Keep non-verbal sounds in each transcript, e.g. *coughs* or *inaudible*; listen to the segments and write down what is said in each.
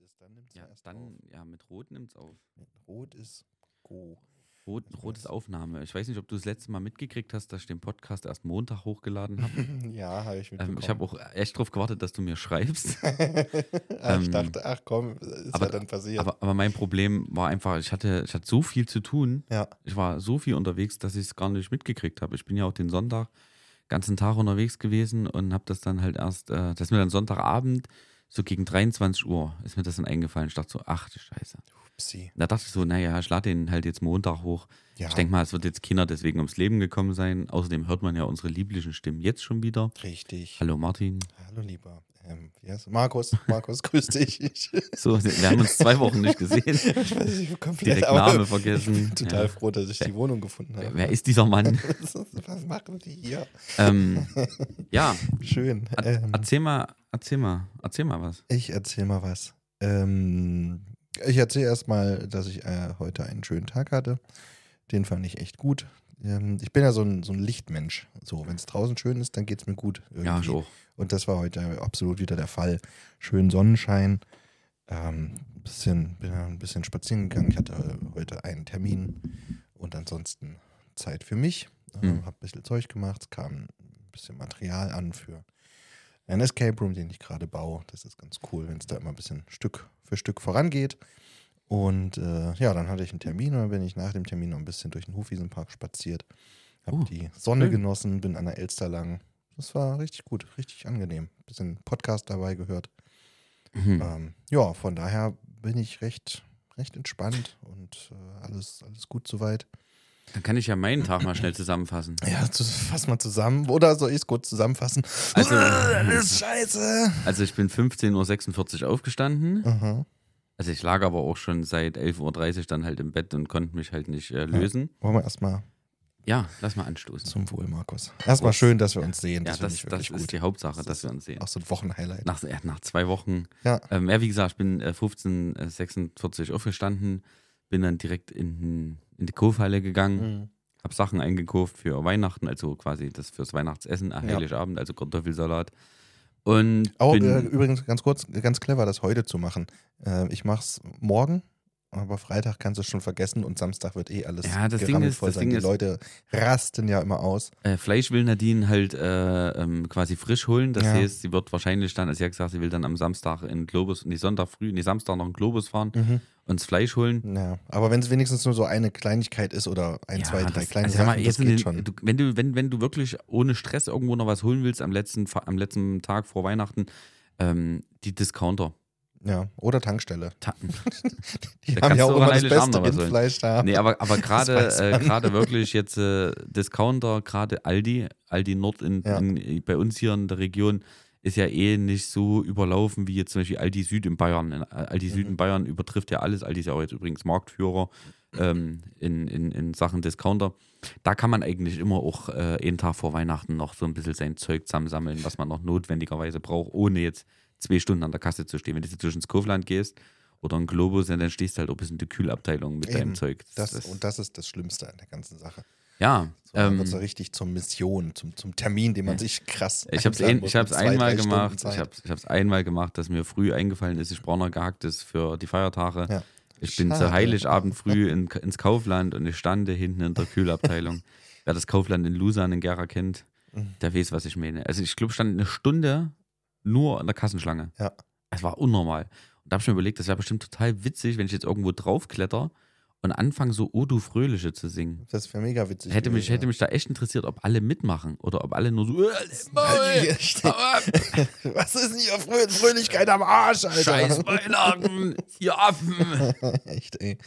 ist, dann nimmt es Ja, erst dann, auf. ja, mit Rot nimmt's auf. Rot ist Go. Rot, Ich Rot ist. Aufnahme. Ich weiß nicht, ob du das letzte Mal mitgekriegt hast, dass ich den Podcast erst Montag hochgeladen habe. *laughs* ja, habe ich mitbekommen. ähm, ich habe auch echt drauf gewartet, dass du mir schreibst. *laughs* ich ähm, dachte, ach komm, ist aber- ja dann passiert. Aber, aber mein Problem war einfach, ich hatte, ich hatte so viel zu tun. ja, Ich war so viel unterwegs, dass ich es gar nicht mitgekriegt habe. Ich bin ja auch den Sonntag ganzen Tag unterwegs gewesen und habe das dann halt erst, äh, das ist mir dann Sonntagabend, so gegen 23 Uhr, ist mir das dann eingefallen. Ich dachte so, ach du Scheiße. Upsi. Da dachte ich so, naja, ich lade den halt jetzt Montag hoch. Ja, Ich denke mal, es wird jetzt Kinder deswegen ums Leben gekommen sein. Außerdem hört man ja unsere lieblichen Stimmen jetzt schon wieder. richtig. Hallo Martin. Hallo, lieber. Ähm, du? Markus, Markus, *laughs* grüß dich. Ich, So, wir haben uns zwei Wochen nicht gesehen. ich weiß nicht, ich bin komplett Direkt Name Ich vergessen. bin total Ja. froh, dass ich die Wohnung gefunden habe. Wer, wer ist dieser Mann? *laughs* Was machen die hier? ähm, ja, Schön. Ähm, erzähl mal, erzähl mal, erzähl mal was. ich erzähl mal was. Ähm, ich erzähle erstmal, dass ich äh, heute einen schönen Tag hatte. Den fand ich echt gut. Ähm, ich bin ja so ein, so ein Lichtmensch. So, wenn es draußen schön ist, dann geht es mir gut. Irgendwie. Ja, auch. Und das war heute absolut wieder der Fall. Schön Sonnenschein. Ähm, bisschen, bin ein bisschen spazieren gegangen. Ich hatte heute einen Termin und ansonsten Zeit für mich. Ähm, Hm. Hab ein bisschen Zeug gemacht. Es kam ein bisschen Material an für einen Escape Room, den ich gerade baue. Das ist ganz cool, wenn es da immer ein bisschen Stück für Stück vorangeht. Und äh, ja, dann hatte ich einen Termin und dann bin ich nach dem Termin noch ein bisschen durch den Hofwiesenpark spaziert. Habe Oh, die Sonne schön. genossen, bin an der Elster lang. Das war richtig gut, richtig angenehm. Bisschen Podcast dabei gehört. Mhm. Ähm, ja, von daher bin ich recht, recht entspannt und äh, alles, alles gut soweit. Dann kann ich ja meinen Tag mal schnell zusammenfassen. Ja, zu, fass mal zusammen. Oder soll ich es kurz zusammenfassen? Also- alles *laughs* scheiße. Also ich bin 15.46 Uhr aufgestanden. Aha. Also ich lag aber auch schon seit 11.30 Uhr dann halt im Bett und konnte mich halt nicht äh, lösen. Wollen wir erstmal Ja, lass mal anstoßen. zum Wohl, Markus. Erstmal schön, dass wir uns sehen. ja, Das, finde das, das ist gut. die Hauptsache, Das dass wir uns sehen. Auch so ein Wochenhighlight. Nach, ja, nach zwei Wochen. Ja. Ähm, ja, wie gesagt, ich bin äh, 15.46 Uhr aufgestanden, bin dann direkt in, in die Kaufhalle gegangen, Mhm. habe Sachen eingekauft für Weihnachten, also quasi das fürs Weihnachtsessen, äh, Ja. Heiligabend, also Kartoffelsalat. Und Auch bin, äh, übrigens ganz kurz, ganz clever, das heute zu machen. Äh, ich mach's morgen, aber Freitag kannst du schon vergessen und Samstag wird eh alles Ja, das Ding ist- voll das sein. Ding Die Leute rasten ja immer aus. äh, Fleisch will Nadine halt äh, ähm, quasi frisch holen. Das Ja. heißt, sie wird wahrscheinlich dann, also sie hat gesagt, sie will dann am Samstag in Globus, nee, Sonntag früh, nee, Samstag noch in Globus fahren Mhm. und das Fleisch holen. Ja, aber wenn es wenigstens nur so eine Kleinigkeit ist oder ein, Ja, zwei, drei das- kleine also sag mal, Sachen, das geht den, schon. Du, wenn, du, wenn, wenn du wirklich ohne Stress irgendwo noch was holen willst am letzten, am letzten Tag vor Weihnachten, ähm, die Discounter. Ja, oder Tankstelle. Ta *laughs* Die *laughs* Da haben ja auch immer das beste. Rindfleisch da. nee, aber, aber *laughs* gerade äh, gerade wirklich jetzt äh, Discounter, gerade Aldi, Aldi Nord in, Ja. in, bei uns hier in der Region ist ja eh nicht so überlaufen wie jetzt zum Beispiel Aldi Süd in Bayern. In- Aldi Süd Mhm. in Bayern übertrifft ja alles. Aldi ist ja auch jetzt übrigens Marktführer ähm, in, in, in Sachen Discounter. Da kann man eigentlich immer auch äh, einen Tag vor Weihnachten noch so ein bisschen sein Zeug zusammensammeln, was man noch notwendigerweise braucht, ohne jetzt zwei Stunden an der Kasse zu stehen. Wenn du jetzt durch ins Kaufland gehst oder ein Globus, ja, dann stehst du halt auch bis in die Kühlabteilung mit Eben. deinem Zeug. Das, und das ist das Schlimmste an der ganzen Sache. ja, So, ähm, wird so richtig zur Mission, zum, zum Termin, den man sich krass. ich habe es ein, ich hab's zwei, einmal gemacht. Ich habe hab's einmal gemacht, dass mir früh eingefallen ist, ich brauche noch gehacktes für die Feiertage. Ja. Ich bin Schade. zu Heiligabend früh in, ins Kaufland und ich stande hinten in der Kühlabteilung. *laughs* Wer das Kaufland in Lusan in Gera kennt, Mhm. der weiß, was ich meine. Also ich glaube, ich stand eine Stunde nur an der Kassenschlange. Ja. Es war unnormal. Und da habe ich mir überlegt, das wäre bestimmt total witzig, wenn ich jetzt irgendwo draufkletter und anfange so O du Fröhliche zu singen. Das wäre mega witzig. Hätte mich, hätte mich da echt interessiert, ob alle mitmachen oder ob alle nur so "Äh, *laughs* Was ist denn hier Frö Fröhlichkeit am Arsch, Alter? Scheiß Weihnachten, ihr Affen. *laughs* Echt, ey.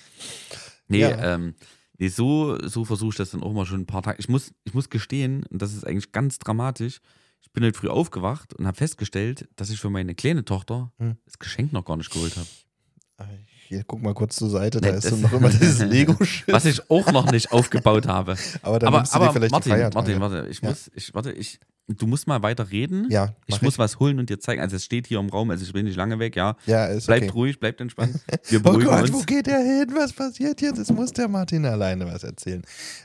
Nee, Ja. ähm, nee so, so versuche ich das dann auch mal schon ein paar Tage. Ich muss, ich muss gestehen, und das ist eigentlich ganz dramatisch, ich bin heute früh aufgewacht und habe festgestellt, dass ich für meine kleine Tochter Hm. das Geschenk noch gar nicht geholt habe. Hier, guck mal kurz zur Seite, da Nee, ist noch immer *laughs* dieses Lego-Schiff. Was ich auch noch nicht aufgebaut habe. *laughs* Aber dann aber nimmst du aber dir vielleicht Martin, die Feiertage. Martin, warte, ich Ja. muss, ich, warte, ich, du musst mal weiter reden. Ja, Ich mach muss was holen und dir zeigen. Also es steht hier im Raum, also ich bin nicht lange weg, ja. Ja, ist Bleibt okay. ruhig, bleibt entspannt. *laughs* Wir Oh beruhigen Gott, wo uns. geht der hin? Was passiert jetzt? Jetzt muss der Martin alleine was erzählen.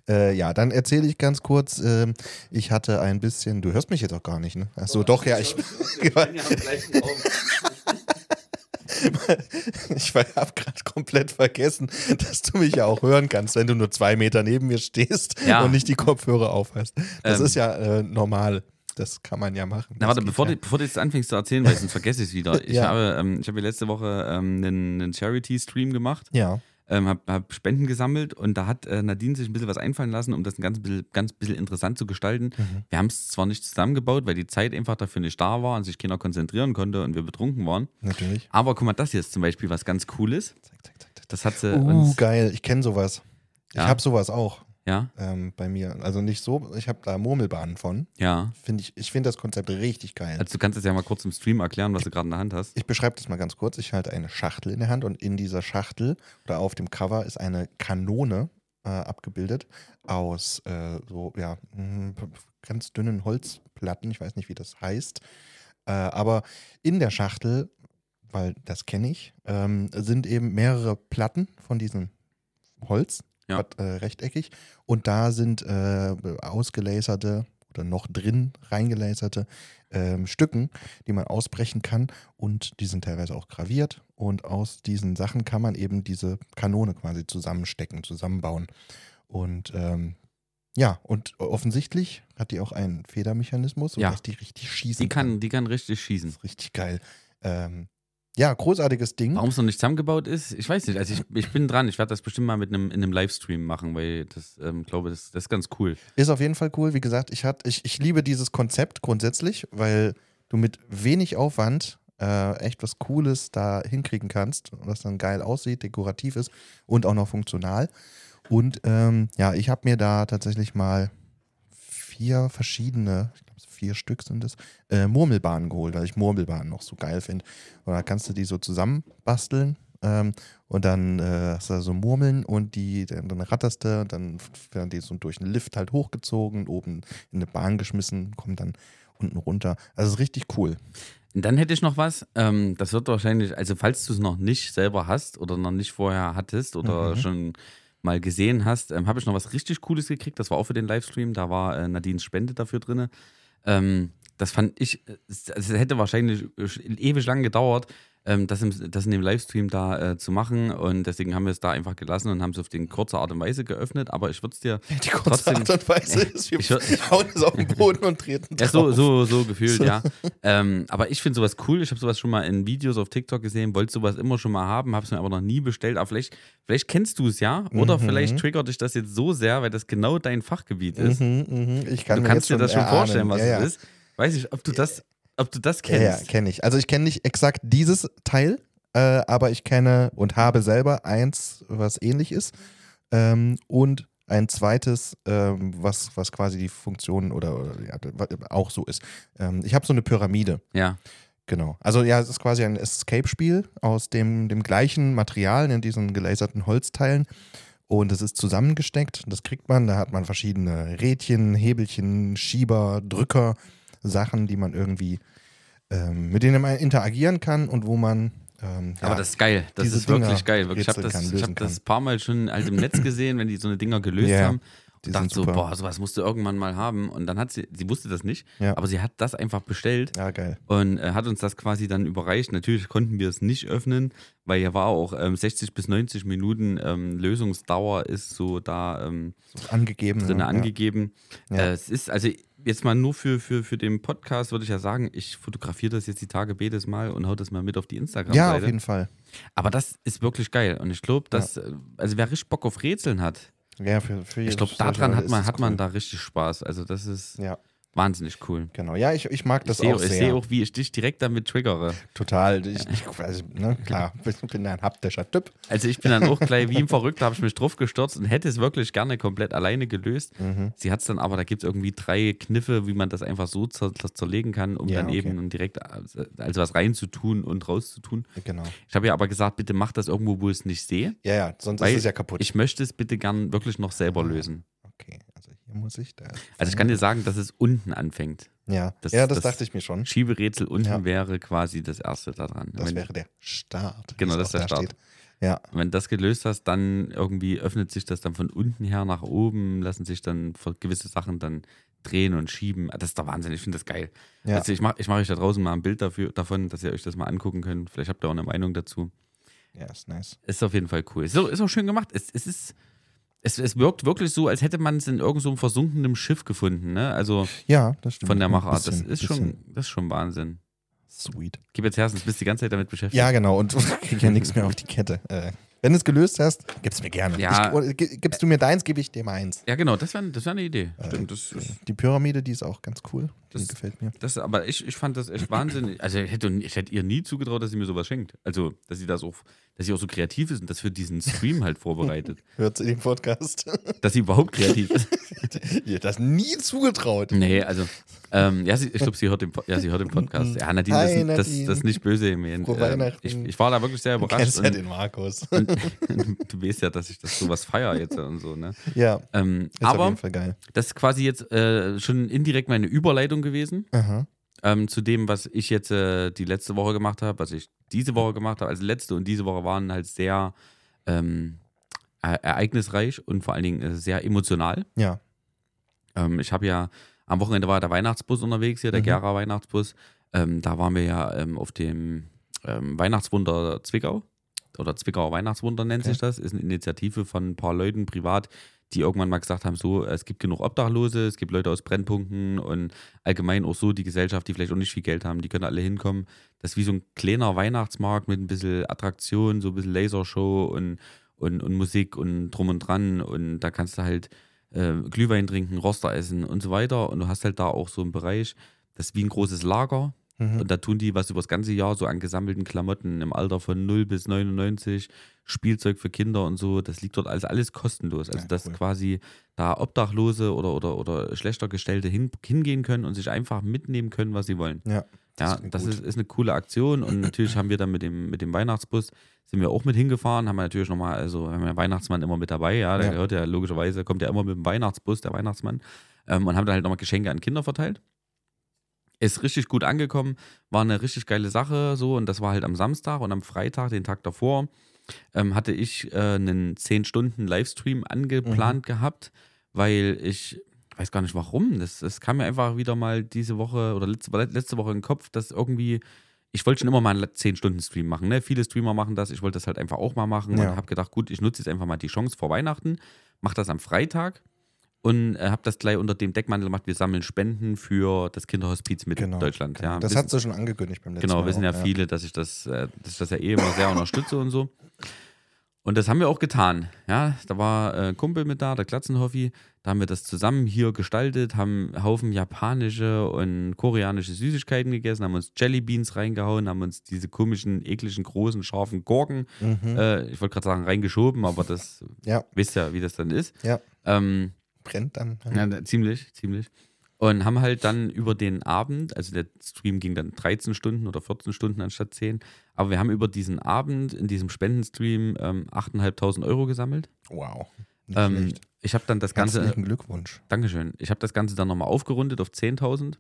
Äh, ja, dann erzähle ich ganz kurz. ähm, ich hatte ein bisschen. Du hörst mich jetzt auch gar nicht, ne? Achso, doch, ja. Ich, *laughs* ich *laughs* habe gerade komplett vergessen, dass du mich ja auch hören kannst, wenn du nur zwei Meter neben mir stehst Ja. und nicht die Kopfhörer aufhast. Das Ähm. ist ja äh, normal. Das kann man ja machen. Na warte, bevor, ja. du, bevor du jetzt anfängst zu erzählen, weil sonst vergesse ich es wieder. *laughs* Ich Ja. habe, ähm, ich habe letzte Woche ähm, einen, einen Charity-Stream gemacht, Ja. Ähm, habe hab Spenden gesammelt und da hat äh, Nadine sich ein bisschen was einfallen lassen, um das ein ganz bisschen, ganz bisschen interessant zu gestalten. Mhm. Wir haben es zwar nicht zusammengebaut, weil die Zeit einfach dafür nicht da war und sich keiner konzentrieren konnte und wir betrunken waren. Natürlich. Aber guck mal, das hier ist zum Beispiel was ganz Cooles. Zack, zack, zack. Das hat sie Uh, uns. geil. Ich kenne sowas. Ich Ja. habe sowas auch Ja, ähm, bei mir. Also nicht so, ich habe da Murmelbahnen von. ja. Find ich ich finde das Konzept richtig geil. Also du kannst es ja mal kurz im Stream erklären, was du gerade in der Hand hast. Ich beschreibe das mal ganz kurz. Ich halte eine Schachtel in der Hand und in dieser Schachtel oder auf dem Cover ist eine Kanone äh, abgebildet aus äh, so, ja, mh, ganz dünnen Holzplatten. Ich weiß nicht, wie das heißt. Äh, aber in der Schachtel, weil das kenne ich, ähm, sind eben mehrere Platten von diesem Holz, Ja. quad- äh, rechteckig. Und da sind äh, ausgelaserte oder noch drin reingelaserte ähm, Stücken, die man ausbrechen kann. Und die sind teilweise auch graviert. Und aus diesen Sachen kann man eben diese Kanone quasi zusammenstecken, zusammenbauen. Und ähm, ja, und offensichtlich hat die auch einen Federmechanismus, Ja. sodass die richtig schießen Die kann, die kann richtig schießen. Das ist richtig geil. Ähm, ja, großartiges Ding. Warum es noch nicht zusammengebaut ist, ich weiß nicht. Also ich, ich bin dran. Ich werde das bestimmt mal mit einem, in einem Livestream machen, weil das, ähm, glaube das, das ist ganz cool. Ist auf jeden Fall cool. Wie gesagt, ich, hat, ich, ich liebe dieses Konzept grundsätzlich, weil du mit wenig Aufwand äh, echt was Cooles da hinkriegen kannst, was dann geil aussieht, dekorativ ist und auch noch funktional. Und ähm, ja, ich habe mir da tatsächlich mal vier verschiedene, ich glaube vier Stück sind es, äh, Murmelbahnen geholt, weil ich Murmelbahnen noch so geil finde. Und da kannst du die so zusammenbasteln ähm, und dann äh, hast du so Murmeln und die, dann, dann ratterst du, dann werden die so durch einen Lift halt hochgezogen, oben in eine Bahn geschmissen, kommen dann unten runter. Also es ist richtig cool. Und dann hätte ich noch was. Ähm, das wird wahrscheinlich, also falls du es noch nicht selber hast oder noch nicht vorher hattest oder Mhm. schon mal gesehen hast, ähm, habe ich noch was richtig Cooles gekriegt. Das war auch für den Livestream. Da war äh, Nadines Spende dafür drin. Ähm, das fand ich, es hätte wahrscheinlich ewig lang gedauert, ähm, das, im, das in dem Livestream da äh, zu machen. Und deswegen haben wir es da einfach gelassen und haben es auf die kurze Art und Weise geöffnet. Aber ich würde es dir *laughs* Die kurze Trotzdem- Art und Weise *laughs* ist, wir Ich hör- hauen es auf den Boden und treten Ja, drauf. so, so, so gefühlt, ja. Ähm, aber ich finde sowas cool. Ich habe sowas schon mal in Videos auf TikTok gesehen, wollte sowas immer schon mal haben, habe es mir aber noch nie bestellt. Aber vielleicht, vielleicht kennst du es ja. Oder Mhm. vielleicht triggert dich das jetzt so sehr, weil das genau dein Fachgebiet ist. Mhm, mhm. Ich kann du kannst dir das schon erahnen. vorstellen, was ja, ja. es ist. Weiß ich, ob du das, ob du das Ja, ja, kennst. kenne ich. Also ich kenne nicht exakt dieses Teil, äh, aber ich kenne und habe selber eins, was ähnlich ist. Ähm, und ein zweites, ähm, was, was quasi die Funktion oder, oder ja, auch so ist. Ähm, ich habe so eine Pyramide. Ja. Genau. Also ja, es ist quasi ein Escape-Spiel aus dem, dem gleichen Material in diesen gelaserten Holzteilen. Und es ist zusammengesteckt. Das kriegt man. Da hat man verschiedene Rädchen, Hebelchen, Schieber, Drücker, Sachen, die man irgendwie ähm, mit denen man interagieren kann und wo man ähm, Aber ja, das ist geil. Das ist wirklich Dinger geil. Wirklich. Ich habe das, ich hab das kann. paar Mal schon halt im Netz gesehen, wenn die so eine Dinger gelöst Ja, haben. die Und dachte so, boah, sowas musst du irgendwann mal haben. Und dann hat sie, sie wusste das nicht, Ja. aber sie hat das einfach bestellt. Ja, geil. und äh, hat uns das quasi dann überreicht. Natürlich konnten wir es nicht öffnen, weil hier war auch ähm, 60 bis 90 Minuten ähm, Lösungsdauer ist so da ähm, angegeben. drin ne? ja. angegeben. Ja. Äh, es ist also jetzt mal nur für, für, für den Podcast würde ich ja sagen, ich fotografiere das jetzt die Tage jedes Mal und hau das mal mit auf die Ja, Instagram-Seite. auf jeden Fall. Aber das ist wirklich geil und ich glaube, dass äh, also wer richtig Bock auf Rätseln hat, Ja, für, für ich glaube, daran hat man hat man cool. da richtig Spaß. Also das ist Ja, wahnsinnig cool. genau. Ja, ich, ich mag Ich das sehe auch ich sehr. sehe auch, wie ich dich direkt damit triggere. Total. Ich, ich, also, ne, klar, *laughs* ich bin ein haptischer Typ. Also ich bin dann auch gleich wie ein *laughs* Verrückter, habe ich mich drauf gestürzt und hätte es wirklich gerne komplett alleine gelöst. Mhm. Sie hat es dann aber, da gibt es irgendwie drei Kniffe, wie man das einfach so zer zer- zerlegen kann, um Ja, dann okay. eben direkt also was reinzutun und rauszutun. Genau. Ich habe ja aber gesagt, bitte mach das irgendwo, wo ich es nicht sehe. Ja, ja, sonst ist es ja kaputt. Ich möchte es bitte gern wirklich noch selber lösen. Also hier muss ich da. Also ich kann dir sagen, dass es unten anfängt. Ja, das- ja, das, das- dachte ich mir schon. Schieberätsel unten Ja. wäre quasi das erste daran. Das Wenn- wäre der Start. Genau, das ist der da Start. Ja. Und wenn du das gelöst hast, dann irgendwie öffnet sich das dann von unten her nach oben, lassen sich dann gewisse Sachen dann drehen und schieben. Das ist der Wahnsinn, ich finde das geil. Ja. Also ich mache ich mach euch da draußen mal ein Bild dafür, davon, dass ihr euch das mal angucken könnt. Vielleicht habt ihr auch eine Meinung dazu. Ja, ist nice. Ist auf jeden Fall cool. Ist auch, ist auch schön gemacht. Es, es ist. Es, es wirkt wirklich so, als hätte man es in irgendeinem so versunkenen Schiff gefunden, ne? Also Ja, das stimmt. von der Machart. Das bisschen- ist schon, das ist schon Wahnsinn. Sweet. Gib jetzt her, sonst bist du die ganze Zeit damit beschäftigt. Ja, genau. Und *laughs* du kriegst ja nichts mehr auf die Kette. Äh, wenn du es gelöst hast, gib's mir gerne. Ja. Ich, gi- gibst du mir deins, gebe ich dir meins. Ja, genau, das wäre das wär eine Idee. Äh, Stimmt, das ist. Die Pyramide, die ist auch ganz cool. Die Das- gefällt mir. Das, aber ich, ich fand das echt wahnsinnig. Also ich hätte, ich hätte ihr nie zugetraut, dass sie mir sowas schenkt. Also, dass sie das auch, dass sie auch so kreativ ist und das für diesen Stream halt vorbereitet. *laughs* Hört sie den Podcast? *laughs* dass sie überhaupt kreativ ist. *laughs* Ihr das nie zugetraut. Nee, also, ähm, ja, sie, ich glaube, sie hört den, ja, sie hört den Podcast. Ja, Nadine, Hi, das, das, Nadine. das ist nicht böse. Ähm, Weihnachten. ich, ich war da wirklich sehr Du überrascht. kennst ja Und, den Markus. und, du weißt ja, dass ich das sowas feiere jetzt und so, ne? ja, Ähm, ist auf aber jeden Fall geil. das ist quasi jetzt äh, schon indirekt meine Überleitung gewesen. Aha. Ähm, zu dem, was ich jetzt äh, die letzte Woche gemacht habe, was ich diese Woche gemacht habe. Also letzte und diese Woche waren halt sehr ähm, e- ereignisreich und vor allen Dingen äh, sehr emotional. Ja. Ähm, ich habe ja am Wochenende war der Weihnachtsbus unterwegs hier, der Mhm. Gera Weihnachtsbus. Ähm, da waren wir ja ähm, auf dem ähm, Weihnachtswunder Zwickau oder Zwickauer Weihnachtswunder nennt Okay. sich das. Ist eine Initiative von ein paar Leuten privat, die irgendwann mal gesagt haben, so, es gibt genug Obdachlose, es gibt Leute aus Brennpunkten und allgemein auch so die Gesellschaft, die vielleicht auch nicht viel Geld haben, die können alle hinkommen. Das ist wie so ein kleiner Weihnachtsmarkt mit ein bisschen Attraktion, so ein bisschen Lasershow und, und, und Musik und drum und dran. Und da kannst du halt äh, Glühwein trinken, Roster essen und so weiter. Und du hast halt da auch so einen Bereich, das ist wie ein großes Lager, Mhm. und da tun die was über das ganze Jahr so an gesammelten Klamotten im Alter von 0 bis 99, Spielzeug für Kinder und so. Das liegt dort alles, alles kostenlos. Also, Ja, dass cool. quasi da Obdachlose oder, oder, oder schlechter Gestellte hin, hingehen können und sich einfach mitnehmen können, was sie wollen. Ja. Ja, klingt das ist, ist eine coole Aktion und natürlich haben wir dann mit dem, mit dem Weihnachtsbus, sind wir auch mit hingefahren, haben wir natürlich nochmal, also haben wir den Weihnachtsmann immer mit dabei, ja, der Ja. gehört ja logischerweise, kommt ja immer mit dem Weihnachtsbus, der Weihnachtsmann, ähm, und haben dann halt nochmal Geschenke an Kinder verteilt. Ist richtig gut angekommen, war eine richtig geile Sache so und das war halt am Samstag und am Freitag, den Tag davor, ähm, hatte ich äh, einen 10-Stunden-Livestream angeplant gehabt, weil ich weiß gar nicht warum. Das, das kam mir einfach wieder mal diese Woche oder letzte, letzte Woche in den Kopf, dass irgendwie, ich wollte schon immer mal einen 10-Stunden-Stream machen. Ne? Viele Streamer machen das, ich wollte das halt einfach auch mal machen Ja. und habe gedacht, gut, ich nutze jetzt einfach mal die Chance vor Weihnachten, mache das am Freitag und äh, habe das gleich unter dem Deckmantel gemacht, wir sammeln Spenden für das Kinderhospiz mit Genau. Deutschland. Genau. Ja, das hat sie schon angekündigt beim letzten Genau, wissen ja auch, viele, dass ich das, äh, dass ich das ja eh immer sehr unterstütze und so. Und das haben wir auch getan. Ja, da war äh, ein Kumpel mit da, der Glatzenhoffi. Da haben wir das zusammen hier gestaltet, haben einen Haufen japanische und koreanische Süßigkeiten gegessen, haben uns Jellybeans reingehauen, haben uns diese komischen, ekligen, großen, scharfen Gurken, Mhm. äh, ich wollte gerade sagen, reingeschoben, aber das Ja, wisst ja, wie das dann ist. ja. Ähm, Brennt dann. ja, da- ziemlich, ziemlich. Und haben halt dann über den Abend, also der Stream ging dann 13 Stunden oder 14 Stunden anstatt 10, aber wir haben über diesen Abend in diesem Spendenstream ähm, 8.500 Euro gesammelt. Wow. Nicht Ähm, ich habe dann das Ganze, Herzlichen Glückwunsch. Dankeschön, ich habe das Ganze dann nochmal aufgerundet auf 10.000,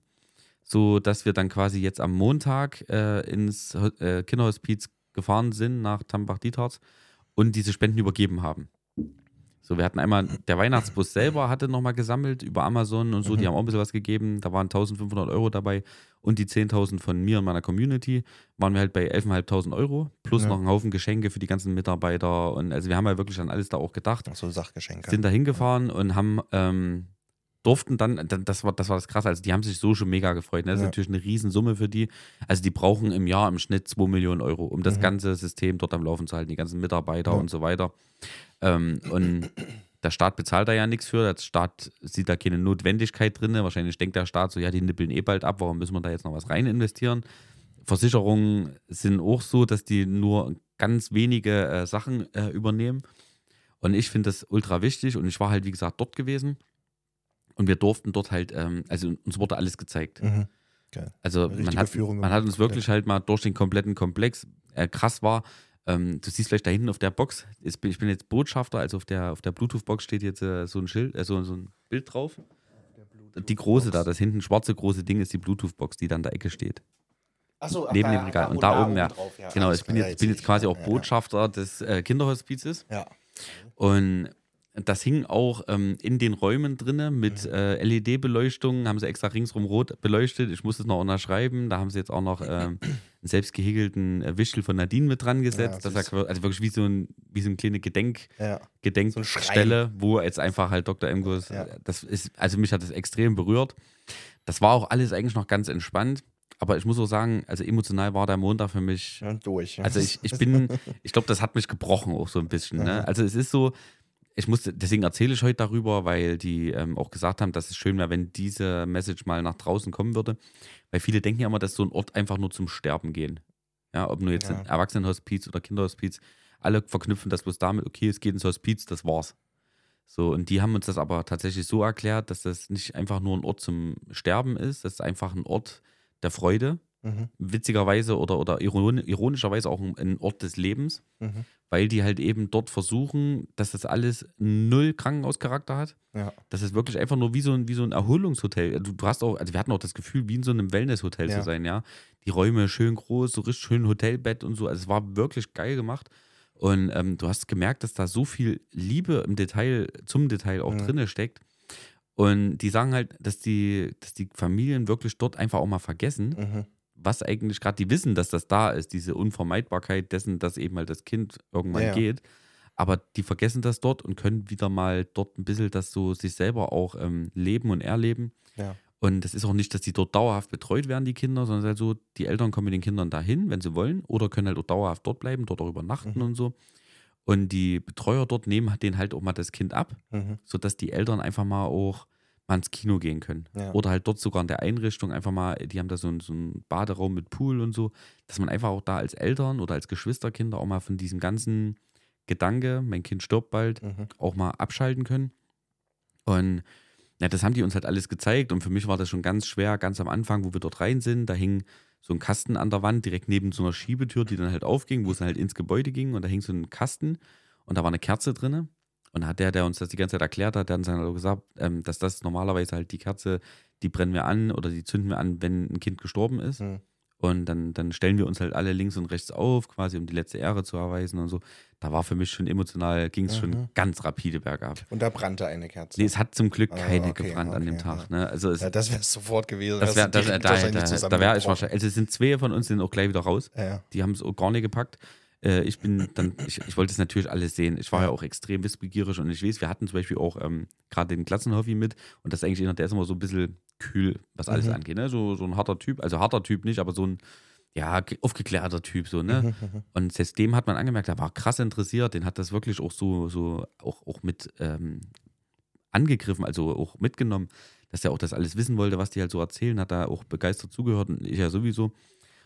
so dass wir dann quasi jetzt am Montag äh, ins äh, Kinderhospiz gefahren sind nach Tambach-Dietharz und diese Spenden übergeben haben. So, wir hatten einmal, der Weihnachtsbus selber hatte nochmal gesammelt über Amazon und so, die Mhm. haben auch ein bisschen was gegeben. Da waren 1500 Euro dabei und die 10.000 von mir und meiner Community waren wir halt bei 11.500 Euro plus Ja. noch einen Haufen Geschenke für die ganzen Mitarbeiter. Und also wir haben ja wirklich an alles da auch gedacht Ach so Sachgeschenke. sind da hingefahren und haben ähm, durften dann, das war, das war das krasse, also die haben sich so schon mega gefreut. Ne? Das ist Ja. natürlich eine Riesensumme für die. Also die brauchen im Jahr im Schnitt 2 Millionen Euro, um das Mhm. ganze System dort am Laufen zu halten, die ganzen Mitarbeiter Ja. und so weiter. Ähm, und der Staat bezahlt da ja nichts für, der Staat sieht da keine Notwendigkeit drin. Wahrscheinlich denkt der Staat so, ja, die nippeln eh bald ab, warum müssen wir da jetzt noch was rein investieren? Versicherungen sind auch so, dass die nur ganz wenige äh, Sachen äh, übernehmen. Und ich finde das ultra wichtig und ich war halt, wie gesagt, dort gewesen. Und wir durften dort halt, ähm, also uns wurde alles gezeigt. Mhm. Also man hat, man hat uns wirklich halt mal durch den kompletten Komplex, äh, krass war, ähm, du siehst vielleicht da hinten auf der Box, ist, ich bin jetzt Botschafter, also auf der, auf der Bluetooth-Box steht jetzt äh, so ein Schild, äh, so, so ein Bild drauf. Die große da, das hinten schwarze große Ding ist die Bluetooth-Box, die da an der Ecke steht. Achso, neben dem Regal. Und da oben, ja. drauf, ja. Genau, ich bin jetzt, bin jetzt ich. quasi auch Botschafter des äh, Kinderhospizes. Ja. Und das hing auch ähm, in den Räumen drinne mit Mhm. äh, LED-Beleuchtung, haben sie extra ringsrum rot beleuchtet. Ich musste es noch unterschreiben. Da haben sie jetzt auch noch ähm, einen selbst gehegelten äh, Wischel von Nadine mit dran gesetzt. Ja, das war also wirklich wie so, ein, wie so eine kleine Gedenk, Ja. Gedenkstelle, wo jetzt einfach halt Dr. Emgus, Ja. das ist, also mich hat das extrem berührt. Das war auch alles eigentlich noch ganz entspannt. Aber ich muss auch sagen, also emotional war der Montag für mich Ja, durch. also ich, ich bin, *laughs* ich glaube, das hat mich gebrochen auch so ein bisschen. Ne? Also es ist so, ich musste, deswegen erzähle ich heute darüber, weil die ähm, auch gesagt haben, dass es schön wäre, wenn diese Message mal nach draußen kommen würde. Weil viele denken ja immer, dass so ein Ort einfach nur zum Sterben gehen. Ja, ob nur jetzt Ja. ein Erwachsenenhospiz oder Kinderhospiz, alle verknüpfen das bloß damit, okay, es geht ins Hospiz, das war's. So, und die haben uns das aber tatsächlich so erklärt, dass das nicht einfach nur ein Ort zum Sterben ist, das ist einfach ein Ort der Freude, Mhm. witzigerweise oder, oder iron, ironischerweise auch ein, ein Ort des Lebens, Mhm. weil die halt eben dort versuchen, dass das alles null Krankenhauscharakter hat. Ja. Das ist wirklich einfach nur wie so ein, wie so ein Erholungshotel. Du, du hast auch, also wir hatten auch das Gefühl, wie in so einem Wellnesshotel Ja. zu sein, ja. Die Räume schön groß, so richtig schön Hotelbett und so. Also es war wirklich geil gemacht. Und ähm, du hast gemerkt, dass da so viel Liebe im Detail, zum Detail auch Mhm. drinne steckt. Und die sagen halt, dass die, dass die Familien wirklich dort einfach auch mal vergessen, Mhm. Was eigentlich gerade, die wissen, dass das da ist, diese Unvermeidbarkeit dessen, dass eben halt das Kind irgendwann Ja, geht. Aber die vergessen das dort und können wieder mal dort ein bisschen das so sich selber auch ähm, leben und erleben. Ja. Und es ist auch nicht, dass die dort dauerhaft betreut werden, die Kinder, sondern es ist halt so, die Eltern kommen mit den Kindern dahin, wenn sie wollen, oder können halt auch dauerhaft dort bleiben, dort auch übernachten Mhm. und so. Und die Betreuer dort nehmen denen halt auch mal das Kind ab, Mhm. sodass die Eltern einfach mal auch mal ins Kino gehen können. Ja. Oder halt dort sogar in der Einrichtung einfach mal, die haben da so einen, so einen Baderaum mit Pool und so, dass man einfach auch da als Eltern oder als Geschwisterkinder auch mal von diesem ganzen Gedanke, mein Kind stirbt bald, Mhm. auch mal abschalten können. Und ja, das haben die uns halt alles gezeigt und für mich war das schon ganz schwer, ganz am Anfang, wo wir dort rein sind, da hing so ein Kasten an der Wand, direkt neben so einer Schiebetür, die dann halt aufging, wo es dann halt ins Gebäude ging und da hing so ein Kasten und da war eine Kerze drinne. Und hat der, der uns das die ganze Zeit erklärt hat, der hat uns dann gesagt, ähm, dass das normalerweise halt die Kerze, die brennen wir an oder die zünden wir an, wenn ein Kind gestorben ist. Mhm. Und dann, dann stellen wir uns halt alle links und rechts auf, quasi um die letzte Ehre zu erweisen und so. Da war für mich schon emotional, ging es Mhm. schon ganz rapide bergab. Und da brannte eine Kerze. Nee, es hat zum Glück Ah, keine okay, gebrannt an dem okay, Tag. ja. Ne? Also es, ja, das wäre sofort gewesen. das wär, das, da, da, da wäre ich wahrscheinlich. Also es sind zwei von uns sind auch gleich wieder raus. Ja. Die haben es auch gar nicht gepackt. Äh, ich bin dann, ich, ich wollte es natürlich alles sehen. Ich war ja auch extrem wissbegierig und ich weiß, wir hatten zum Beispiel auch ähm, gerade den Glatzenhoffi mit und das ist eigentlich einer, der ist immer so ein bisschen kühl, was alles Mhm. angeht. Ne? So, so ein harter Typ, also harter Typ nicht, aber so ein ja, ge- aufgeklärter Typ, so, ne? Mhm. Und selbst dem hat man angemerkt, der war krass interessiert, den hat das wirklich auch so, so auch, auch mit ähm, angegriffen, also auch mitgenommen, dass er auch das alles wissen wollte, was die halt so erzählen, hat da auch begeistert zugehört und ich ja sowieso.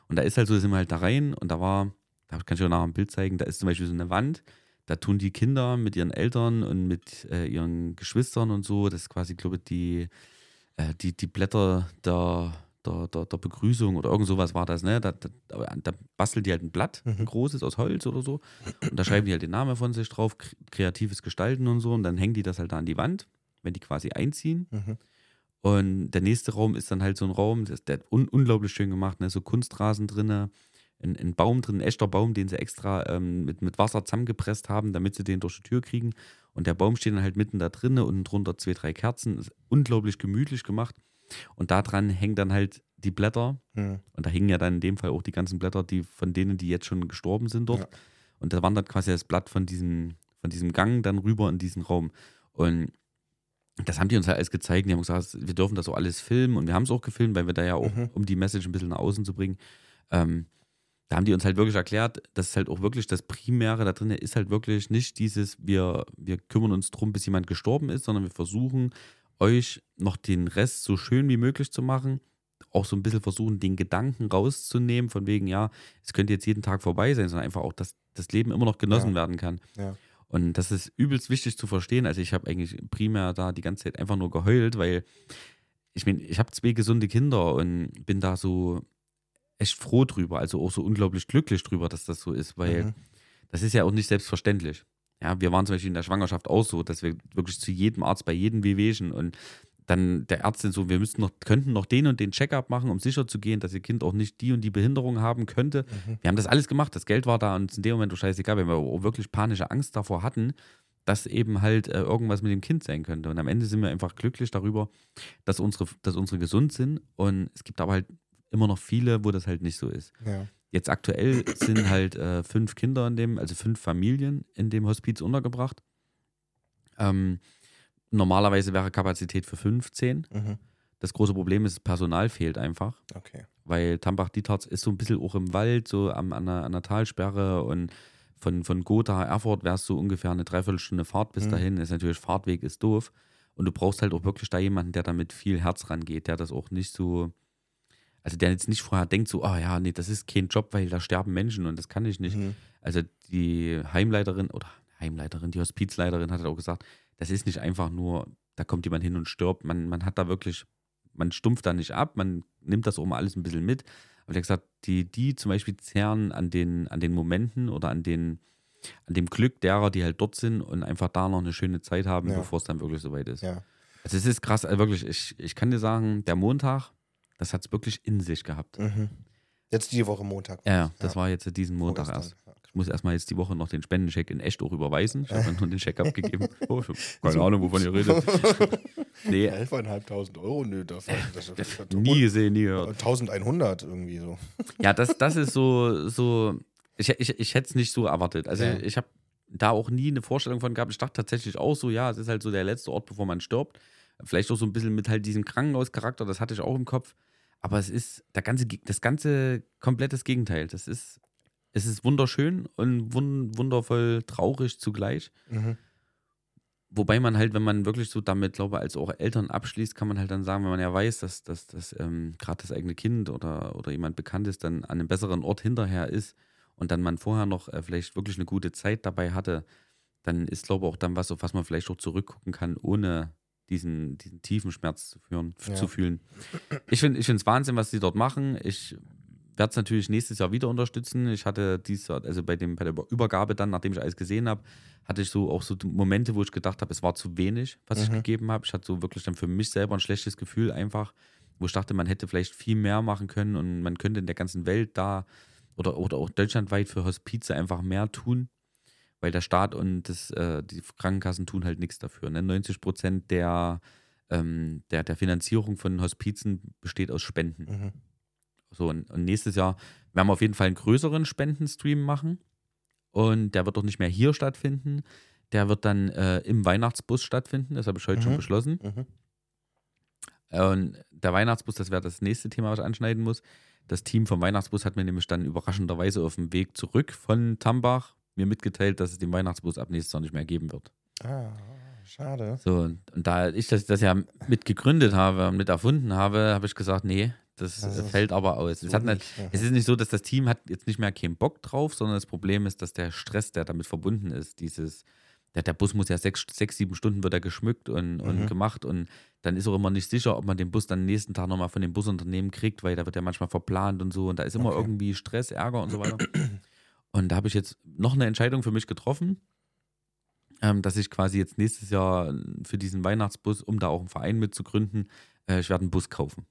Und da ist halt so, sind wir halt da rein und da war, da kann ich auch nachher ein Bild zeigen, da ist zum Beispiel so eine Wand, da tun die Kinder mit ihren Eltern und mit äh, ihren Geschwistern und so, das ist quasi, glaube ich, die, äh, die, die Blätter der, der, der, der Begrüßung oder irgend sowas war das, ne? Da, da, da bastelt die halt ein Blatt, ein Mhm. großes aus Holz oder so. Und da schreiben die halt den Namen von sich drauf, kre- kreatives Gestalten und so. Und dann hängen die das halt da an die Wand, wenn die quasi einziehen. Mhm. Und der nächste Raum ist dann halt so ein Raum, das, der hat un unglaublich schön gemacht, ne? so Kunstrasen drinne, ein, ein Baum drin, ein echter Baum, den sie extra ähm, mit, mit Wasser zusammengepresst haben, damit sie den durch die Tür kriegen. Und der Baum steht dann halt mitten da drinne und drunter zwei, drei Kerzen. Ist unglaublich gemütlich gemacht. Und da dran hängen dann halt die Blätter. Mhm. Und da hingen ja dann in dem Fall auch die ganzen Blätter, die von denen, die jetzt schon gestorben sind dort. Ja. Und da wandert quasi das Blatt von diesem, von diesem Gang dann rüber in diesen Raum. Und das haben die uns halt alles gezeigt. Die haben gesagt, wir dürfen das so alles filmen. Und wir haben es auch gefilmt, weil wir da ja auch, Mhm. um die Message ein bisschen nach außen zu bringen, ähm, da haben die uns halt wirklich erklärt, dass es halt auch wirklich das Primäre da drin ist halt wirklich nicht dieses, wir, wir kümmern uns drum, bis jemand gestorben ist, sondern wir versuchen, euch noch den Rest so schön wie möglich zu machen. Auch so ein bisschen versuchen, den Gedanken rauszunehmen, von wegen, ja, es könnte jetzt jeden Tag vorbei sein, sondern einfach auch, dass das Leben immer noch genossen Ja. werden kann. Ja. Und das ist übelst wichtig zu verstehen. Also ich habe eigentlich primär da die ganze Zeit einfach nur geheult, weil ich meine, ich habe zwei gesunde Kinder und bin da so echt froh drüber, also auch so unglaublich glücklich drüber, dass das so ist, weil Mhm. das ist ja auch nicht selbstverständlich. Ja, wir waren zum Beispiel in der Schwangerschaft auch so, dass wir wirklich zu jedem Arzt bei jedem Wehwehchen und dann der Ärztin so, wir müssten noch, könnten noch den und den Checkup machen, um sicher zu gehen, dass ihr Kind auch nicht die und die Behinderung haben könnte. Mhm. Wir haben das alles gemacht, das Geld war da und in dem Moment, oh scheißegal, wenn wir wirklich panische Angst davor hatten, dass eben halt äh, irgendwas mit dem Kind sein könnte. Und am Ende sind wir einfach glücklich darüber, dass unsere, dass unsere gesund sind. Und es gibt aber halt immer noch viele, wo das halt nicht so ist. Ja. Jetzt aktuell sind halt äh, fünf Kinder in dem, also fünf Familien in dem Hospiz untergebracht. Ähm, normalerweise wäre Kapazität für 15. Mhm. Das große Problem ist, Personal fehlt einfach, Okay. weil Tambach-Dietharz ist so ein bisschen auch im Wald, so am, an, der, an der Talsperre und von, von Gotha, Erfurt wärst du ungefähr eine Dreiviertelstunde Fahrt bis Mhm. dahin. Ist natürlich, Fahrtweg ist doof. Und du brauchst halt auch wirklich da jemanden, der da mit viel Herz rangeht, der das auch nicht so, also der jetzt nicht vorher denkt, so, ah ja, nee, das ist kein Job, weil da sterben Menschen und das kann ich nicht. Mhm. Also die Heimleiterin oder Heimleiterin, die Hospizleiterin hat halt auch gesagt, das ist nicht einfach nur, da kommt jemand hin und stirbt. Man, man hat da wirklich, man stumpft da nicht ab, man nimmt das auch mal alles ein bisschen mit. Aber der hat gesagt, die, die zum Beispiel zehren an den, an den Momenten oder an den, an dem Glück derer, die halt dort sind und einfach da noch eine schöne Zeit haben, Ja. bevor es dann wirklich soweit ist. Ja. Also es ist krass, also wirklich, ich, ich kann dir sagen, der Montag, das hat es wirklich in sich gehabt. Mhm. Jetzt die Woche Montag. Ja, ja, das war jetzt diesen Montag erst. Ich muss erstmal jetzt die Woche noch den Spendencheck in echt auch überweisen. Ich habe dann nur den Check abgegeben. *laughs* Oh, keine Ahnung, wovon ihr redet. *laughs* Nee, 11.500 Euro, nö, das, das, das, das *laughs* nie gesehen, nie gehört. 1100 irgendwie so. Ja, das, das ist so, so ich, ich, ich hätte es nicht so erwartet. Also Ja. ich habe da auch nie eine Vorstellung von gehabt. Ich dachte tatsächlich auch so, ja, es ist halt so der letzte Ort, bevor man stirbt. Vielleicht auch so ein bisschen mit halt diesem Krankenhauscharakter, das hatte ich auch im Kopf. Aber es ist der ganze, das ganze komplettes Gegenteil. Das ist, es ist wunderschön und wun, wundervoll traurig zugleich. Mhm. Wobei man halt, wenn man wirklich so damit, glaube ich, als auch Eltern abschließt, kann man halt dann sagen, wenn man ja weiß, dass, dass, dass ähm, gerade das eigene Kind oder, oder jemand bekannt ist, dann an einem besseren Ort hinterher ist und dann man vorher noch äh, vielleicht wirklich eine gute Zeit dabei hatte, dann ist, glaube ich, auch dann was, auf was man vielleicht auch zurückgucken kann, ohne diesen, diesen tiefen Schmerz zu, führen, Ja. zu fühlen. Ich finde es Wahnsinn, was sie dort machen. Ich werde es natürlich nächstes Jahr wieder unterstützen. Ich hatte dies also bei, dem, bei der Übergabe dann, nachdem ich alles gesehen habe, hatte ich so auch so Momente, wo ich gedacht habe, es war zu wenig, was ich Mhm. gegeben habe. Ich hatte so wirklich dann für mich selber ein schlechtes Gefühl einfach, wo ich dachte, man hätte vielleicht viel mehr machen können und man könnte in der ganzen Welt da oder, oder auch deutschlandweit für Hospize einfach mehr tun, weil der Staat und das, äh, die Krankenkassen tun halt nichts dafür. Ne? 90 Prozent der, ähm, der, der Finanzierung von Hospizen besteht aus Spenden. Mhm. So, und, und nächstes Jahr werden wir auf jeden Fall einen größeren Spendenstream machen. Und der wird doch nicht mehr hier stattfinden. Der wird dann äh, im Weihnachtsbus stattfinden. Das habe ich heute schon Mhm. beschlossen. Mhm. Und der Weihnachtsbus, das wäre das nächste Thema, was ich anschneiden muss. Das Team vom Weihnachtsbus hat mir nämlich dann überraschenderweise auf dem Weg zurück von Tambach mir mitgeteilt, dass es den Weihnachtsbus ab nächstes Jahr nicht mehr geben wird. Ah, schade. So, und, und da ich das, das ja mit gegründet habe und mit erfunden habe, habe ich gesagt, nee, das ist fällt aber aus. Es, So hat nicht, nicht, ja. es ist nicht so, dass das Team hat jetzt nicht mehr keinen Bock drauf, sondern das Problem ist, dass der Stress, der damit verbunden ist, dieses, der, der Bus muss ja sechs, sechs, sieben Stunden wird er geschmückt und, und Mhm. gemacht und dann ist auch immer nicht sicher, ob man den Bus dann nächsten Tag nochmal von dem Busunternehmen kriegt, weil da wird ja manchmal verplant und so und da ist immer Okay. irgendwie Stress, Ärger und so weiter. *clears throat* Und da habe ich jetzt noch eine Entscheidung für mich getroffen, ähm, dass ich quasi jetzt nächstes Jahr für diesen Weihnachtsbus, um da auch einen Verein mitzugründen, äh, ich werde einen Bus kaufen.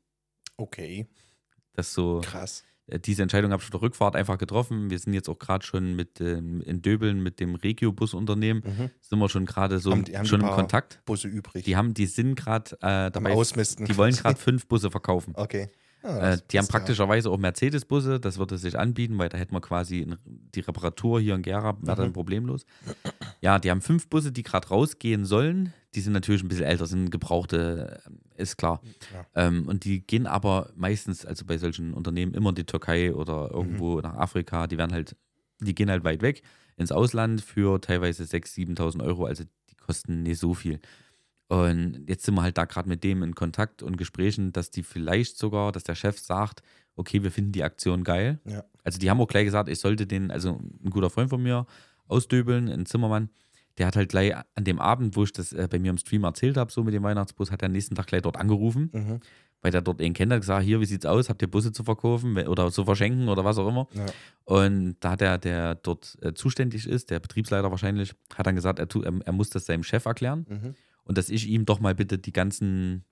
Okay, Das ist so, krass. äh, diese Entscheidung habe ich auf der Rückfahrt einfach getroffen. Wir sind jetzt auch gerade schon mit ähm, in Döbeln mit dem Regio-Busunternehmen, Mhm. sind wir schon gerade so Haben die- haben schon im Kontakt. Busse übrig. Die haben, die sind gerade äh, Am dabei, Ausmisten. die wollen gerade fünf Busse verkaufen. Okay. Ja, Äh, die haben praktischerweise auch Mercedes-Busse, das würde sich anbieten, weil da hätten wir quasi in, die Reparatur hier in Gera, wäre dann Mhm. problemlos. Ja, die haben fünf Busse, die gerade rausgehen sollen. Die sind natürlich ein bisschen älter, sind gebrauchte, äh, ist klar. Ja. Ähm, und die gehen aber meistens, also bei solchen Unternehmen, immer in die Türkei oder irgendwo Mhm. nach Afrika. Die werden halt, die gehen halt weit weg ins Ausland für teilweise 6.000, 7.000 Euro. Also die kosten nicht so viel. Und jetzt sind wir halt da gerade mit dem in Kontakt und Gesprächen, dass die vielleicht sogar, dass der Chef sagt, okay, wir finden die Aktion geil. Ja. Also die haben auch gleich gesagt, ich sollte den, also ein guter Freund von mir ausdöbeln, ein Zimmermann, der hat halt gleich an dem Abend, wo ich das äh, bei mir im Stream erzählt habe, so mit dem Weihnachtsbus, hat er am nächsten Tag gleich dort angerufen, Mhm. weil der dort einen kennt, hat gesagt, hier, wie sieht's aus, habt ihr Busse zu verkaufen oder zu verschenken oder was auch immer. Ja. Und da hat der, der dort äh, zuständig ist, der Betriebsleiter wahrscheinlich, hat dann gesagt, er, tu, er, er muss das seinem Chef erklären Mhm. Und dass ich ihm doch mal bitte die ganzen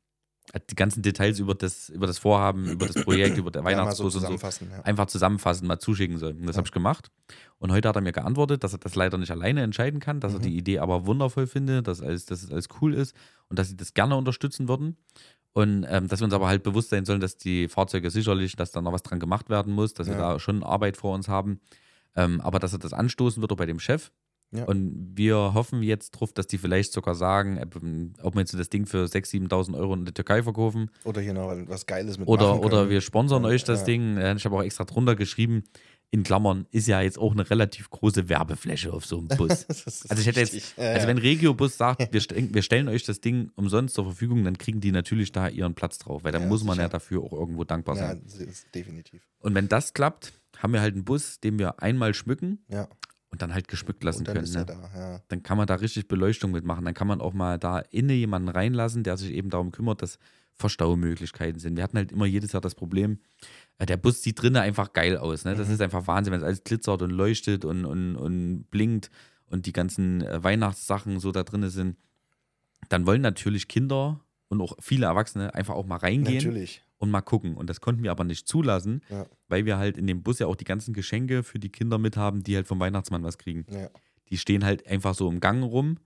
die ganzen Details über das, über das Vorhaben, über das Projekt, über der Ja, mal so Weihnachtsbus und so zusammenfassen. Ja. einfach zusammenfassen, mal zuschicken soll. Und das habe ich gemacht. Und heute hat er mir geantwortet, dass er das leider nicht alleine entscheiden kann, dass er Mhm. die Idee aber wundervoll findet, dass, alles, dass es alles cool ist und dass sie das gerne unterstützen würden. Und ähm, dass wir uns aber halt bewusst sein sollen, dass die Fahrzeuge sicherlich, dass da noch was dran gemacht werden muss, dass wir Ja. da schon Arbeit vor uns haben. Ähm, aber dass er das anstoßen wird auch bei dem Chef. Ja. Und wir hoffen jetzt drauf, dass die vielleicht sogar sagen, äh, ob wir jetzt das Ding für 6.000, 7.000 Euro in der Türkei verkaufen Oder hier noch was Geiles mit oder, oder wir sponsern Ja, euch das ja. Ding. Ich habe auch extra drunter geschrieben, in Klammern, ist ja jetzt auch eine relativ große Werbefläche auf so einem Bus. *laughs* Also ich hätte jetzt, richtig. Ja, also ja. wenn Regiobus sagt, *laughs* wir, st wir stellen euch das Ding umsonst zur Verfügung, dann kriegen die natürlich da ihren Platz drauf, weil da Ja, muss man sicher. ja dafür auch irgendwo dankbar ja, sein. ist definitiv. Und wenn das klappt, haben wir halt einen Bus, den wir einmal schmücken Ja. Und dann halt geschmückt lassen dann können. Ne? da. Ja. Dann kann man da richtig Beleuchtung mitmachen. Dann kann man auch mal da inne jemanden reinlassen, der sich eben darum kümmert, dass Verstaumöglichkeiten sind. Wir hatten halt immer jedes Jahr das Problem, äh, der Bus sieht drinnen einfach geil aus. Ne? Das Mhm. ist einfach Wahnsinn, wenn es alles glitzert und leuchtet und, und, und blinkt und die ganzen äh, Weihnachtssachen so da drin sind. Dann wollen natürlich Kinder und auch viele Erwachsene einfach auch mal reingehen Natürlich. Und mal gucken. Und das konnten wir aber nicht zulassen, Ja. weil wir halt in dem Bus ja auch die ganzen Geschenke für die Kinder mit haben, die halt vom Weihnachtsmann was kriegen Ja. die stehen halt einfach so im Gang rum.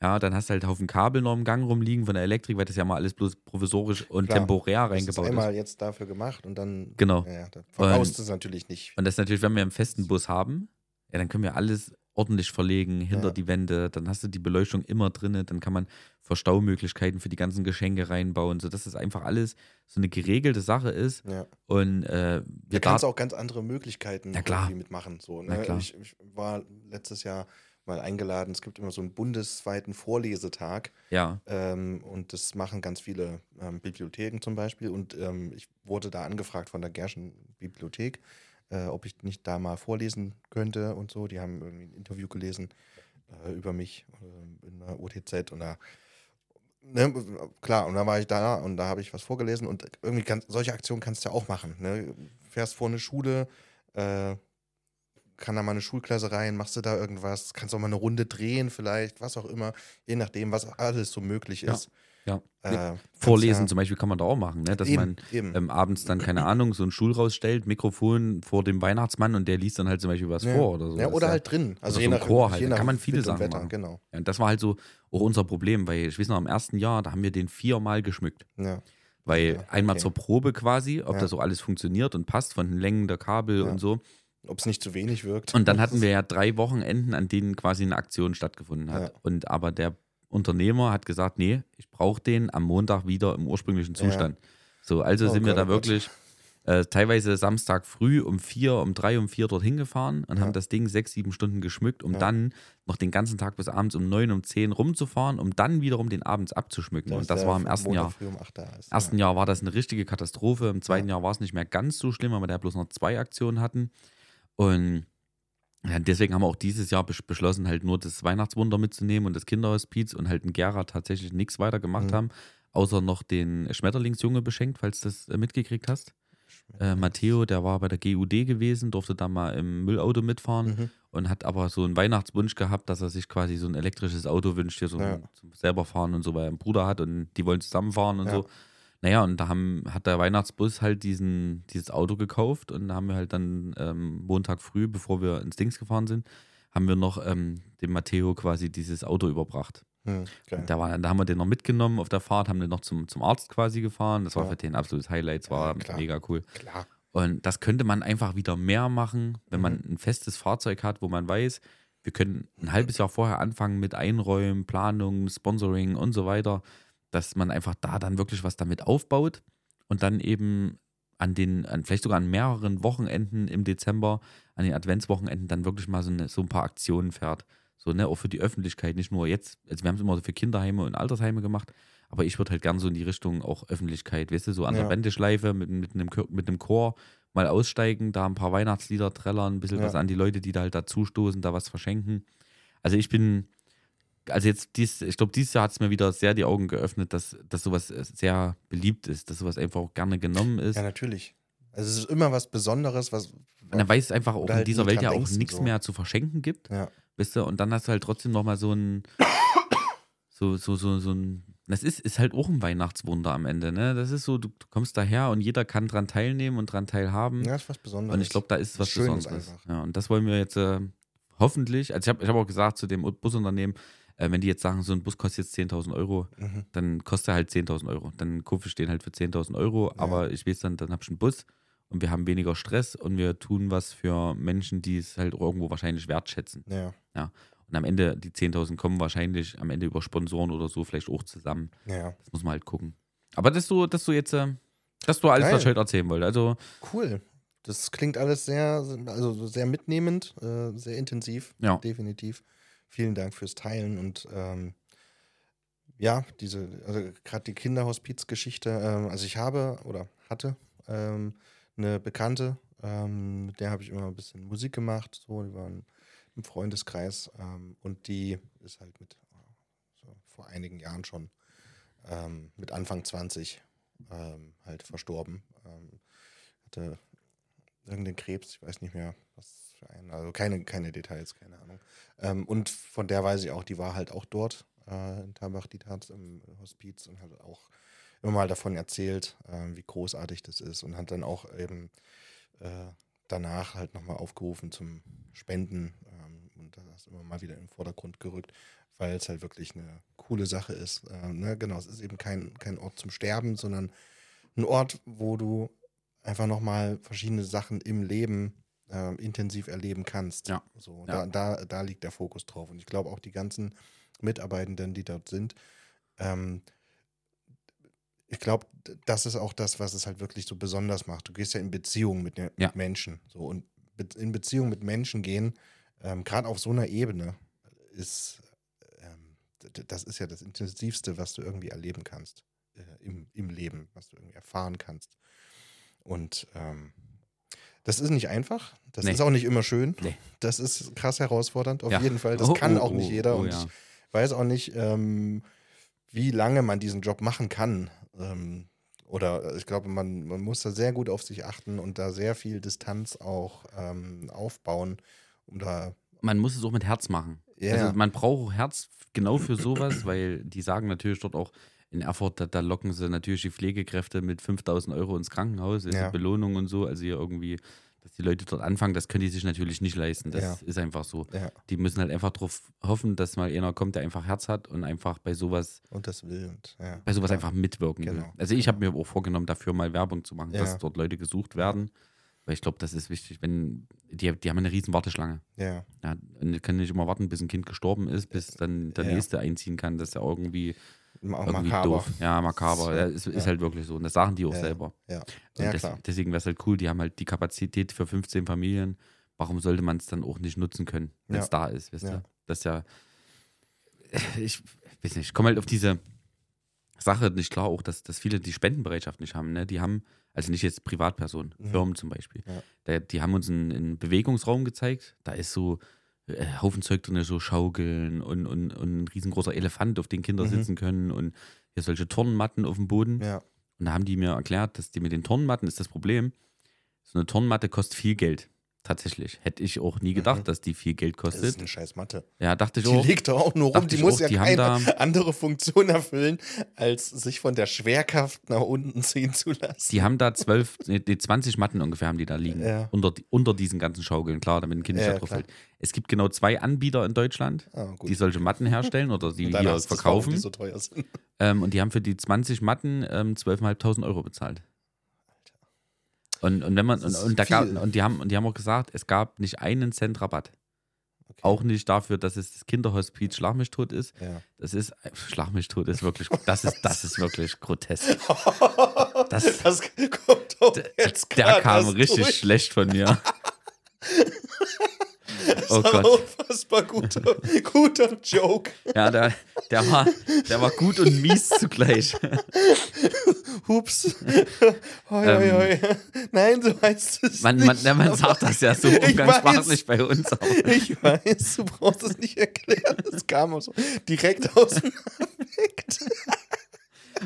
Ja, dann hast du halt einen Haufen Kabel noch im Gang rumliegen von der Elektrik, weil das ja mal alles bloß provisorisch und Klar, temporär Das ist reingebaut ist. einmal jetzt dafür gemacht und dann. Genau. Ja, verbaust es natürlich nicht. Und das ist natürlich, wenn wir einen festen Bus haben, ja, dann können wir alles ordentlich verlegen hinter Ja. die Wände. Dann hast du die Beleuchtung immer drin. Dann kann man Verstaumöglichkeiten für die ganzen Geschenke reinbauen, sodass das einfach alles so eine geregelte Sache ist. Ja. Und äh, Da wir kannst du auch ganz andere Möglichkeiten Na klar. mitmachen. So, ne? Ich, ich war letztes Jahr mal eingeladen. Es gibt immer so einen bundesweiten Vorlesetag. ja, Ähm, und das machen ganz viele ähm, Bibliotheken zum Beispiel. Und ähm, ich wurde da angefragt von der Gerschen Bibliothek, äh, ob ich nicht da mal vorlesen könnte und so. Die haben irgendwie ein Interview gelesen äh, über mich äh, in der OTZ und da. Ne, klar, und da war ich da und da habe ich was vorgelesen und irgendwie kann, solche Aktionen kannst du ja auch machen. Ne? Fährst vor eine Schule, äh, kann da mal eine Schulklasse rein, machst du da irgendwas, kannst auch mal eine Runde drehen vielleicht, was auch immer, je nachdem, was alles so möglich ist. ja. Äh, kannst Vorlesen ja, zum Beispiel kann man da auch machen, ne? dass eben, man eben. ähm, abends dann, keine Ahnung, so einen Stuhl rausstellt, Mikrofon vor dem Weihnachtsmann und der liest dann halt zum Beispiel was ja. vor oder so. Ja, oder halt drin. Also je so im nach, Chor halt. Da kann man viele Sachen Wetter, machen. Genau. Ja, und das war halt so auch unser Problem, weil ich weiß noch, im ersten Jahr, da haben wir den viermal geschmückt. Ja. Weil Ja, einmal okay. zur Probe quasi, ob Ja. das so alles funktioniert und passt von den Längen der Kabel Ja. und so. Ob es nicht zu wenig wirkt. Und dann hatten wir ja drei Wochenenden, an denen quasi eine Aktion stattgefunden hat. Ja. Und aber der Unternehmer hat gesagt, nee, ich brauche den am Montag wieder im ursprünglichen Ja. Zustand. So, also Oh sind wir da oh wirklich äh, teilweise Samstag früh um vier, um drei, um vier dorthin gefahren und Ja. haben das Ding sechs, sieben Stunden geschmückt, um Ja. dann noch den ganzen Tag bis abends um neun, um zehn rumzufahren, um dann wiederum den abends abzuschmücken. Und das war im ersten Jahr. um 8 da ist. Im ersten Ja. Jahr war das eine richtige Katastrophe. Im zweiten Jahr war es nicht mehr ganz so schlimm, weil wir da bloß noch zwei Aktionen hatten. Und ja, deswegen haben wir auch dieses Jahr besch- beschlossen, halt nur das Weihnachtswunder mitzunehmen und das Kinderhospiz und halt in Gera tatsächlich nichts weiter gemacht Mhm. haben, außer noch den Schmetterlingsjunge beschenkt, falls du das äh, mitgekriegt hast. Äh, Matteo, der war bei der GUD gewesen, durfte da mal im Müllauto mitfahren Mhm. und hat aber so einen Weihnachtswunsch gehabt, dass er sich quasi so ein elektrisches Auto wünscht, hier so Ja. zum selber fahren und so, weil er einen Bruder hat und die wollen zusammenfahren und Ja. so. Naja, und da haben, hat der Weihnachtsbus halt diesen, dieses Auto gekauft und da haben wir halt dann ähm, Montag früh, bevor wir ins Dings gefahren sind, haben wir noch ähm, dem Matteo quasi dieses Auto überbracht. Hm, Da, war, da haben wir den noch mitgenommen auf der Fahrt, haben den noch zum, zum Arzt quasi gefahren. Das war Ja. für den ein absolutes Highlight, es Ja, war klar. mega cool. Klar. Und das könnte man einfach wieder mehr machen, wenn man Mhm. ein festes Fahrzeug hat, wo man weiß, wir können ein halbes Jahr vorher anfangen mit Einräumen, Planung, Sponsoring und so weiter, dass man einfach da dann wirklich was damit aufbaut und dann eben an den, an, vielleicht sogar an mehreren Wochenenden im Dezember, an den Adventswochenenden dann wirklich mal so, eine, so ein paar Aktionen fährt. So, ne, auch für die Öffentlichkeit, nicht nur jetzt, also wir haben es immer so für Kinderheime und Altersheime gemacht, aber ich würde halt gern so in die Richtung auch Öffentlichkeit, weißt du, so an Ja. der Wendeschleife mit, mit, einem, Chor- mit einem Chor mal aussteigen, da ein paar Weihnachtslieder trällern, ein bisschen Ja. was an die Leute, die da halt dazustoßen, da was verschenken. Also ich bin, also jetzt dies, ich glaube, dieses Jahr hat es mir wieder sehr die Augen geöffnet, dass, dass sowas äh, sehr beliebt ist, dass sowas einfach auch gerne genommen ist. Ja, natürlich. Also es ist immer was Besonderes, was. Und dann weiß es einfach auch in halt dieser Welt ja auch nichts so. mehr zu verschenken gibt. Ja. Weißt du, und dann hast du halt trotzdem nochmal so ein, *coughs* so, so, so, so ein Das ist, ist halt auch ein Weihnachtswunder am Ende, ne? Das ist so, du, du kommst daher und jeder kann dran teilnehmen und dran teilhaben. Ja, ist was Besonderes. Und ich glaube, da ist was Schönes Besonderes. einfach. Ja, und das wollen wir jetzt äh, hoffentlich, also ich habe ich hab auch gesagt zu dem Busunternehmen, äh, wenn die jetzt sagen, so ein Bus kostet jetzt 10.000 Euro, Mhm. dann kostet er halt 10.000 Euro. Dann kaufe ich den halt für 10.000 Euro, aber ich weiß dann, dann habe ich einen Bus und wir haben weniger Stress und wir tun was für Menschen, die es halt irgendwo wahrscheinlich wertschätzen. Ja, Und am Ende, die 10.000 kommen wahrscheinlich am Ende über Sponsoren oder so vielleicht auch zusammen. ja. Das muss man halt gucken. Aber dass du, dass du jetzt, äh, dass du alles, Geil. was ich heute erzählen wollte. Also, Cool. Das klingt alles sehr, also sehr mitnehmend, äh, sehr intensiv, Ja. definitiv. Vielen Dank fürs Teilen und ähm, ja, diese, also gerade die Kinderhospizgeschichte. Ähm, also ich habe oder hatte ähm, eine Bekannte, ähm, mit der habe ich immer ein bisschen Musik gemacht, so, die waren im Freundeskreis ähm, und die ist halt mit so vor einigen Jahren schon ähm, mit Anfang 20 ähm, halt verstorben. Hatte irgendeinen Krebs, ich weiß nicht mehr, was für einen, also keine, keine Details, keine Ahnung. Ähm, und von der weiß ich auch, die war halt auch dort äh, in Tabach-Dietharz im Hospiz und hat auch immer mal davon erzählt, äh, wie großartig das ist und hat dann auch eben äh, danach halt nochmal aufgerufen zum Spenden ähm, und das immer mal wieder in den Vordergrund gerückt, weil es halt wirklich eine coole Sache ist. Ähm, ne? Genau, es ist eben kein, kein Ort zum Sterben, sondern ein Ort, wo du einfach nochmal verschiedene Sachen im Leben ähm, intensiv erleben kannst. Ja. So, Ja. Da, da, da liegt der Fokus drauf. Und ich glaube auch die ganzen Mitarbeitenden, die dort sind, ähm, ich glaube, das ist auch das, was es halt wirklich so besonders macht. Du gehst ja in Beziehung mit, ne- Ja. mit Menschen. So, und in Beziehung mit Menschen gehen, ähm, gerade auf so einer Ebene, ist, ähm, das ist ja das Intensivste, was du irgendwie erleben kannst äh, im, im Leben, was du irgendwie erfahren kannst. Und ähm, das ist nicht einfach. Das Nee. ist auch nicht immer schön. Nee. Das ist krass herausfordernd, auf Ja. jeden Fall. Das Oh, kann oh, auch nicht oh, jeder. oh, und ja. ich weiß auch nicht, ähm, wie lange man diesen Job machen kann. Ähm, oder ich glaube, man, man muss da sehr gut auf sich achten und da sehr viel Distanz auch ähm, aufbauen, um da. man muss es auch mit Herz machen. Ja, Also man braucht auch Herz genau für sowas, weil die sagen natürlich dort auch in Erfurt, da, da locken sie natürlich die Pflegekräfte mit 5000 Euro ins Krankenhaus, ist Ja. eine Belohnung und so. Also hier irgendwie, dass die Leute dort anfangen, das können die sich natürlich nicht leisten. Das Ja. ist einfach so. ja, Die müssen halt einfach darauf hoffen, dass mal einer kommt, der einfach Herz hat und einfach bei sowas, und das will. Und, bei sowas einfach mitwirken will. Genau. Also ich habe mir auch vorgenommen, dafür mal Werbung zu machen, dass dort Leute gesucht werden. Weil ich glaube, das ist wichtig, wenn die, die haben eine riesen Warteschlange. Ja, Ja, und die können nicht immer warten, bis ein Kind gestorben ist, bis dann der Ja. nächste einziehen kann. Das ist ja irgendwie, auch irgendwie makaber. doof. Ja, makaber. Das Ja, ist, ist, ja. halt wirklich so. Und das sagen die auch Ja, selber. Ja, ja des, deswegen wäre es halt cool, die haben halt die Kapazität für 15 Familien. Warum sollte man es dann auch nicht nutzen können, wenn es da ist? Weißt du? Das ist ja. Ich weiß nicht, ich komme halt auf diese Sache nicht klar, auch dass, dass viele die Spendenbereitschaft nicht haben. Ne? Die haben, also nicht jetzt Privatpersonen, Mhm. Firmen zum Beispiel. Da, die haben uns einen, einen Bewegungsraum gezeigt. Da ist so äh, Haufen Zeug drin, so Schaukeln und, und, und ein riesengroßer Elefant, auf den Kinder Mhm. sitzen können und hier solche Turnmatten auf dem Boden. Ja, Und da haben die mir erklärt, dass die mit den Turnmatten ist das Problem. So eine Turnmatte kostet viel Geld. Tatsächlich. Hätte ich auch nie gedacht, Mhm. dass die viel Geld das ist kostet. eine scheiß Matte. Ja, dachte ich Die auch. liegt doch auch nur rum. Die muss auch, ja die keine andere Funktion erfüllen, als sich von der Schwerkraft nach unten *laughs* ziehen zu lassen. Die haben da zwölf, nee, nee, 20 Matten ungefähr haben die da liegen. Ja. Unter, die- unter diesen ganzen Schaukeln, klar, damit ein Kind nicht Ja, da drauf fällt. Es gibt genau zwei Anbieter in Deutschland, Ah, die solche Matten herstellen oder die *laughs* hier das, warum verkaufen. die so teuer sind. Ähm, und die haben für die 20 Matten ähm, 12.500 Euro bezahlt. Und, und wenn man und, und, da gab, und die haben und die haben auch gesagt, es gab nicht einen Cent Rabatt. Okay. Auch nicht dafür, dass es das Kinderhospiz Schlag mich tot ist. Ja. Das ist Schlag mich tot ist wirklich das ist das ist wirklich grotesk. Das- *laughs* das kommt doch jetzt Der grad kam richtig durch. schlecht von mir. *laughs* Das Oh Gott. unfassbar guter, *laughs* guter Joke. Ja, der, der, war, der war gut und mies zugleich. *laughs* Hups. Hoi, hoi, hoi. Nein, so heißt es Ähm. Man, nicht. man, sagt das ja so *laughs* Ich umgangssprachlich bei uns auch. Ich weiß, du brauchst es nicht erklären. Das kam auch so direkt aus dem Affekt.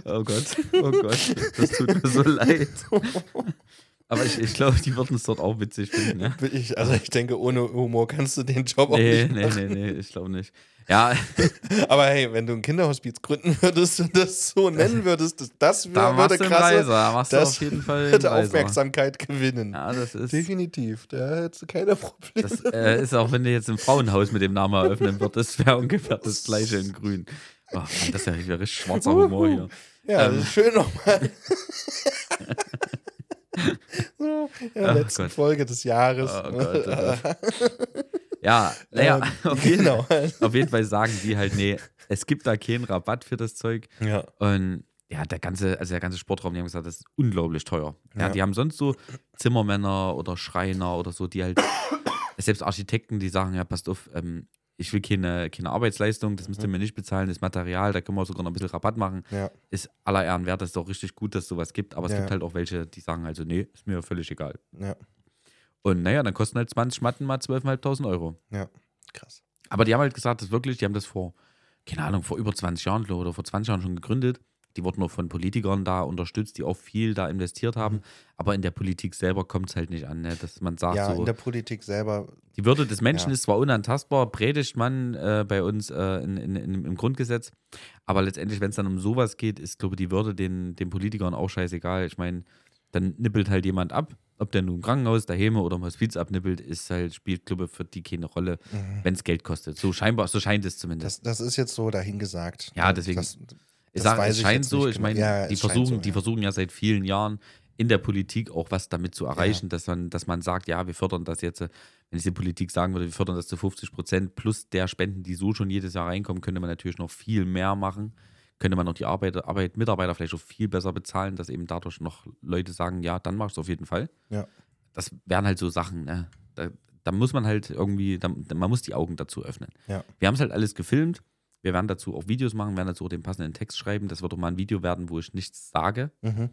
Oh Gott, oh Gott, das tut mir so leid. Aber ich, ich glaube, die würden es dort auch witzig finden. Ja? Ich, also ich denke, ohne Humor kannst du den Job auch Nee, nicht nee, machen. nee, nee, ich glaube nicht. Ja, *laughs* Aber hey, wenn du ein Kinderhospiz gründen würdest und das so nennen würdest, das, das da würde du einen krasse, Weiser. Da machst du das auf jeden Fall würde. Aufmerksamkeit gewinnen. Ja, das ist, Definitiv, da hättest du keine Probleme. das äh, ist auch, wenn du jetzt ein Frauenhaus mit dem Namen eröffnen würdest, wäre ungefähr das gleiche in grün. Oh, Mann, das ist ja richtig, schwarzer Humor hier. ja, ähm. das ist schön nochmal. *laughs* *laughs* der Ach letzten Gott. Folge des Jahres. Oh Gott, oh. *laughs* Ja, naja, Ähm, *laughs* auf, jeden, genau. auf jeden Fall sagen die halt, nee, es gibt da keinen Rabatt für das Zeug. ja. Und ja, der ganze, also der ganze Sportraum, die haben gesagt, das ist unglaublich teuer. Ja, Ja. die haben sonst so Zimmermänner oder Schreiner oder so, die halt, *coughs* selbst Architekten, die sagen, ja, passt auf, ähm, ich will keine, keine Arbeitsleistung, das müsst ihr mir nicht bezahlen, das Material, da können wir sogar noch ein bisschen Rabatt machen. Ja. Ist aller Ehren wert, das ist auch richtig gut, dass es sowas gibt, aber es Ja. gibt halt auch welche, die sagen also, nee, ist mir völlig egal. ja, Und naja, dann kosten halt 20 Schmatten mal 12.500 Euro. ja, krass. Aber die haben halt gesagt, das wirklich, die haben das vor, keine Ahnung, vor über 20 Jahren oder vor 20 Jahren schon gegründet. Die wurden auch von Politikern da unterstützt, die auch viel da investiert haben. Aber in der Politik selber kommt es halt nicht an, ne? dass man sagt, Ja, so, in der Politik selber, die Würde des Menschen Ja. ist zwar unantastbar, predigt man äh, bei uns äh, in, in, in, im Grundgesetz, aber letztendlich, wenn es dann um sowas geht, ist, glaube ich, die Würde den, den Politikern auch scheißegal. Ich meine, dann nippelt halt jemand ab, ob der nun im Krankenhaus, daheim oder im Hospiz abnippelt, ist halt, spielt, glaube ich, für die keine Rolle, wenn es Geld kostet. So scheinbar, so scheint es zumindest. das, das ist jetzt so dahingesagt. Ja, deswegen- Das, Ich das sage, weiß es scheint so, ich genau. meine, Ja, die, versuchen, so, die ja. versuchen ja seit vielen Jahren in der Politik auch was damit zu erreichen, dass, man, dass man sagt, ja, wir fördern das jetzt, äh, wenn ich die Politik sagen würde, wir fördern das zu 50 Prozent plus der Spenden, die so schon jedes Jahr reinkommen, könnte man natürlich noch viel mehr machen. Könnte man auch die Arbeit, Arbeit, Mitarbeiter vielleicht auch viel besser bezahlen, dass eben dadurch noch Leute sagen, ja, dann mach ich es auf jeden Fall. Ja. Das wären halt so Sachen, ne? da, da muss man halt irgendwie, da, man muss die Augen dazu öffnen. Ja. Wir haben es halt alles gefilmt. Wir werden dazu auch Videos machen, werden dazu auch den passenden Text schreiben. Das wird auch mal ein Video werden, wo ich nichts sage, Mhm.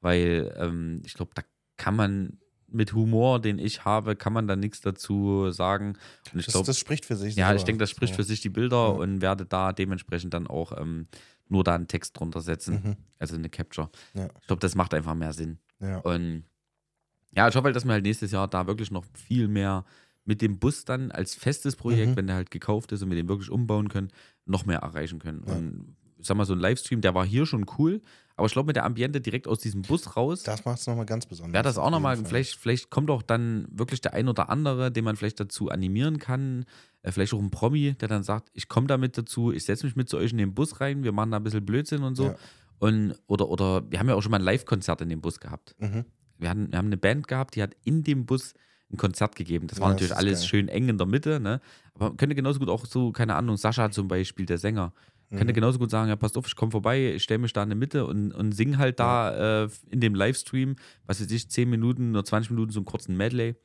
weil ähm, ich glaube, da kann man mit Humor, den ich habe, kann man da nichts dazu sagen. Und ich Das, glaube, das spricht für sich ja, selber. ich denke, das spricht So. für sich die Bilder Ja. und werde da dementsprechend dann auch ähm, nur da einen Text drunter setzen, Mhm. also eine Capture. Ja. Ich glaube, das macht einfach mehr Sinn. Ja. Und ja, ich hoffe halt, dass wir halt nächstes Jahr da wirklich noch viel mehr mit dem Bus dann als festes Projekt, Mhm. wenn der halt gekauft ist und wir den wirklich umbauen können, noch mehr erreichen können. Ja. Und ich sag mal, so ein Livestream, der war hier schon cool, aber ich glaube, mit der Ambiente direkt aus diesem Bus raus, Das macht es nochmal ganz besonders. wäre das auch nochmal, vielleicht, vielleicht kommt auch dann wirklich der ein oder andere, den man vielleicht dazu animieren kann, äh, vielleicht auch ein Promi, der dann sagt, ich komme damit dazu, ich setze mich mit zu euch in den Bus rein, wir machen da ein bisschen Blödsinn und so. Ja. Und, oder, oder wir haben ja auch schon mal ein Live-Konzert in dem Bus gehabt. Mhm. Wir, hatten, wir haben eine Band gehabt, die hat in dem Bus ein Konzert gegeben. Das war Ja, natürlich das ist alles geil. schön eng in der Mitte, ne? Aber man könnte genauso gut auch so, keine Ahnung, Sascha zum Beispiel, der Sänger, Mhm. könnte genauso gut sagen, ja, passt auf, ich komme vorbei, ich stelle mich da in der Mitte und, und sing halt da äh, in dem Livestream, was weiß ich, 10 Minuten oder 20 Minuten so einen kurzen Medley.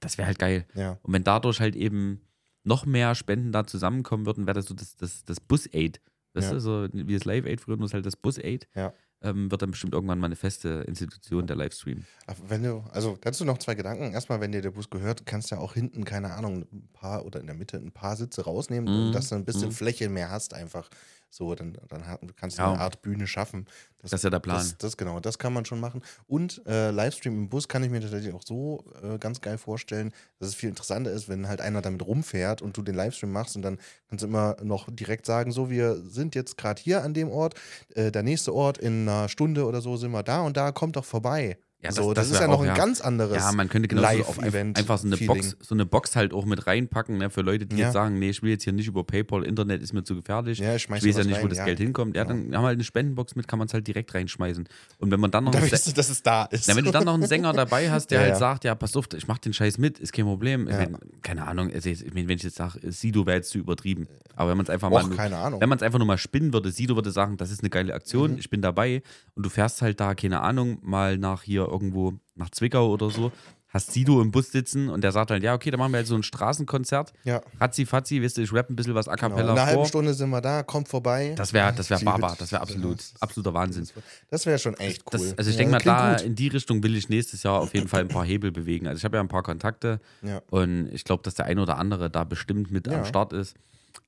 Das wäre halt geil. Ja. Und wenn dadurch halt eben noch mehr Spenden da zusammenkommen würden, wäre das so das, das, das Bus-Aid. Weißt Ja. du, so wie das Live-Aid früher, nur ist halt das Bus-Aid. Ja. Ähm, wird dann bestimmt irgendwann mal eine feste Institution, der Livestream. Wenn du, also dazu noch zwei Gedanken. Erstmal, wenn dir der Bus gehört, kannst du ja auch hinten, keine Ahnung, ein paar oder in der Mitte ein paar Sitze rausnehmen, Mhm, dass du ein bisschen mhm. Fläche mehr hast einfach. So, dann, dann kannst du Ja. eine Art Bühne schaffen. Das ist ja der Plan. Das, das genau, das kann man schon machen. Und äh, Livestream im Bus kann ich mir tatsächlich auch so äh, ganz geil vorstellen, dass es viel interessanter ist, wenn halt einer damit rumfährt und du den Livestream machst und dann kannst du immer noch direkt sagen, so, wir sind jetzt gerade hier an dem Ort, äh, der nächste Ort in einer Stunde oder so sind wir da und da, kommt doch vorbei. Ja, das- so, das, das ist ja noch auch, ein ja. ganz anderes Ja, man könnte genauso auf ein, einfach so eine, Box, so eine Box halt auch mit reinpacken, ne, für Leute, die Ja. jetzt sagen, nee, ich will jetzt hier nicht über PayPal, Internet ist mir zu gefährlich. Ja, ich ich weiß ja nicht, wo rein, das ja. Geld hinkommt. Ja, dann haben wir halt eine Spendenbox mit, kann man es halt direkt reinschmeißen. Und wenn man dann noch Da weißt du, dass es da ist. na, wenn du dann noch einen Sänger *laughs* dabei hast, der halt sagt, ja, pass auf, ich mach den Scheiß mit, ist kein Problem. Ich mein, keine Ahnung, also jetzt, ich mein, wenn ich jetzt sage, Sido wäre jetzt zu übertrieben. Aber wenn man es einfach Och, mal. keine Ahnung. Wenn man es einfach nur mal spinnen würde, Sido würde sagen, das ist eine geile Aktion, Mhm. ich bin dabei und du fährst halt da, keine Ahnung, mal nach hier irgendwo, nach Zwickau oder so, hast Sido im Bus sitzen und der sagt halt, ja, okay, dann machen wir jetzt so ein Straßenkonzert. ja, Ratzi Fatzi, wisst ihr, ich rap ein bisschen was a genau. In cappella einer halben. Stunde sind wir da, kommt vorbei. Das wäre das wär Baba, das. wäre absolut, Ja, absoluter Wahnsinn. Das wäre schon echt cool. Das, also ich Ja, denke mal, da gut. in die Richtung will ich nächstes Jahr auf jeden Fall ein paar Hebel bewegen. Also ich habe ja ein paar Kontakte Ja. und ich glaube, dass der ein oder andere da bestimmt mit am Start ist.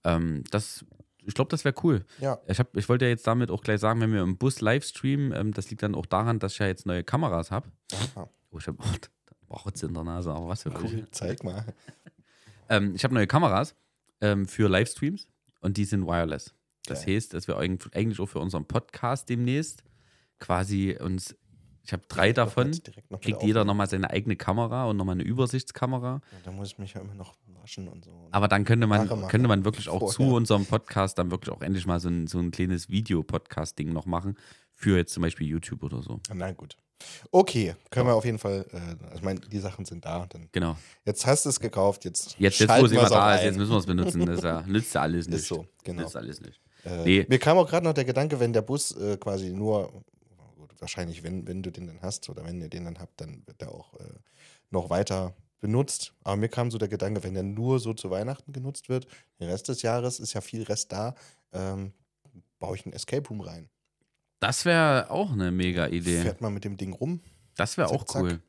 Ähm, das, ich glaube, das wäre cool. Ja. Ich, hab, ich wollte ja jetzt damit auch gleich sagen, wenn wir im Bus live streamen, ähm, das liegt dann auch daran, dass ich ja jetzt neue Kameras habe. Oh, ich habe Rotz in der Nase, aber was für Cool, zeig mal. *laughs* Ähm, ich habe neue Kameras ähm, für Livestreams und die sind wireless. Das Geil. heißt, dass wir eigentlich auch für unseren Podcast demnächst quasi uns, ich habe drei davon, direkt noch kriegt jeder nochmal seine eigene Kamera und nochmal eine Übersichtskamera. Ja, da muss ich mich ja immer noch waschen und so. Aber dann könnte man, könnte man wirklich auch zu unserem Podcast dann wirklich auch endlich mal so ein, so ein kleines Video-Podcast-Ding noch machen. Für jetzt zum Beispiel YouTube oder so. Na gut. Okay, können wir auf jeden Fall, äh, also ich meine, die Sachen sind da. Dann, Genau. jetzt hast du es gekauft, jetzt Jetzt, jetzt wo es immer da ist, jetzt müssen wir es benutzen. Das ja, *laughs* nützt ja alles nicht. Ist so, genau. Nützt alles nicht. Äh, Nee. Mir kam auch gerade noch der Gedanke, wenn der Bus äh, quasi nur, wahrscheinlich, wenn, wenn du den dann hast oder wenn ihr den dann habt, dann wird der auch äh, noch weiter benutzt. Aber mir kam so der Gedanke, wenn der nur so zu Weihnachten genutzt wird, den Rest des Jahres ist ja viel Rest da, ähm, baue ich einen Escape Room rein. Das wäre auch eine mega Idee. Fährt man mit dem Ding rum. Das wäre auch zack. cool.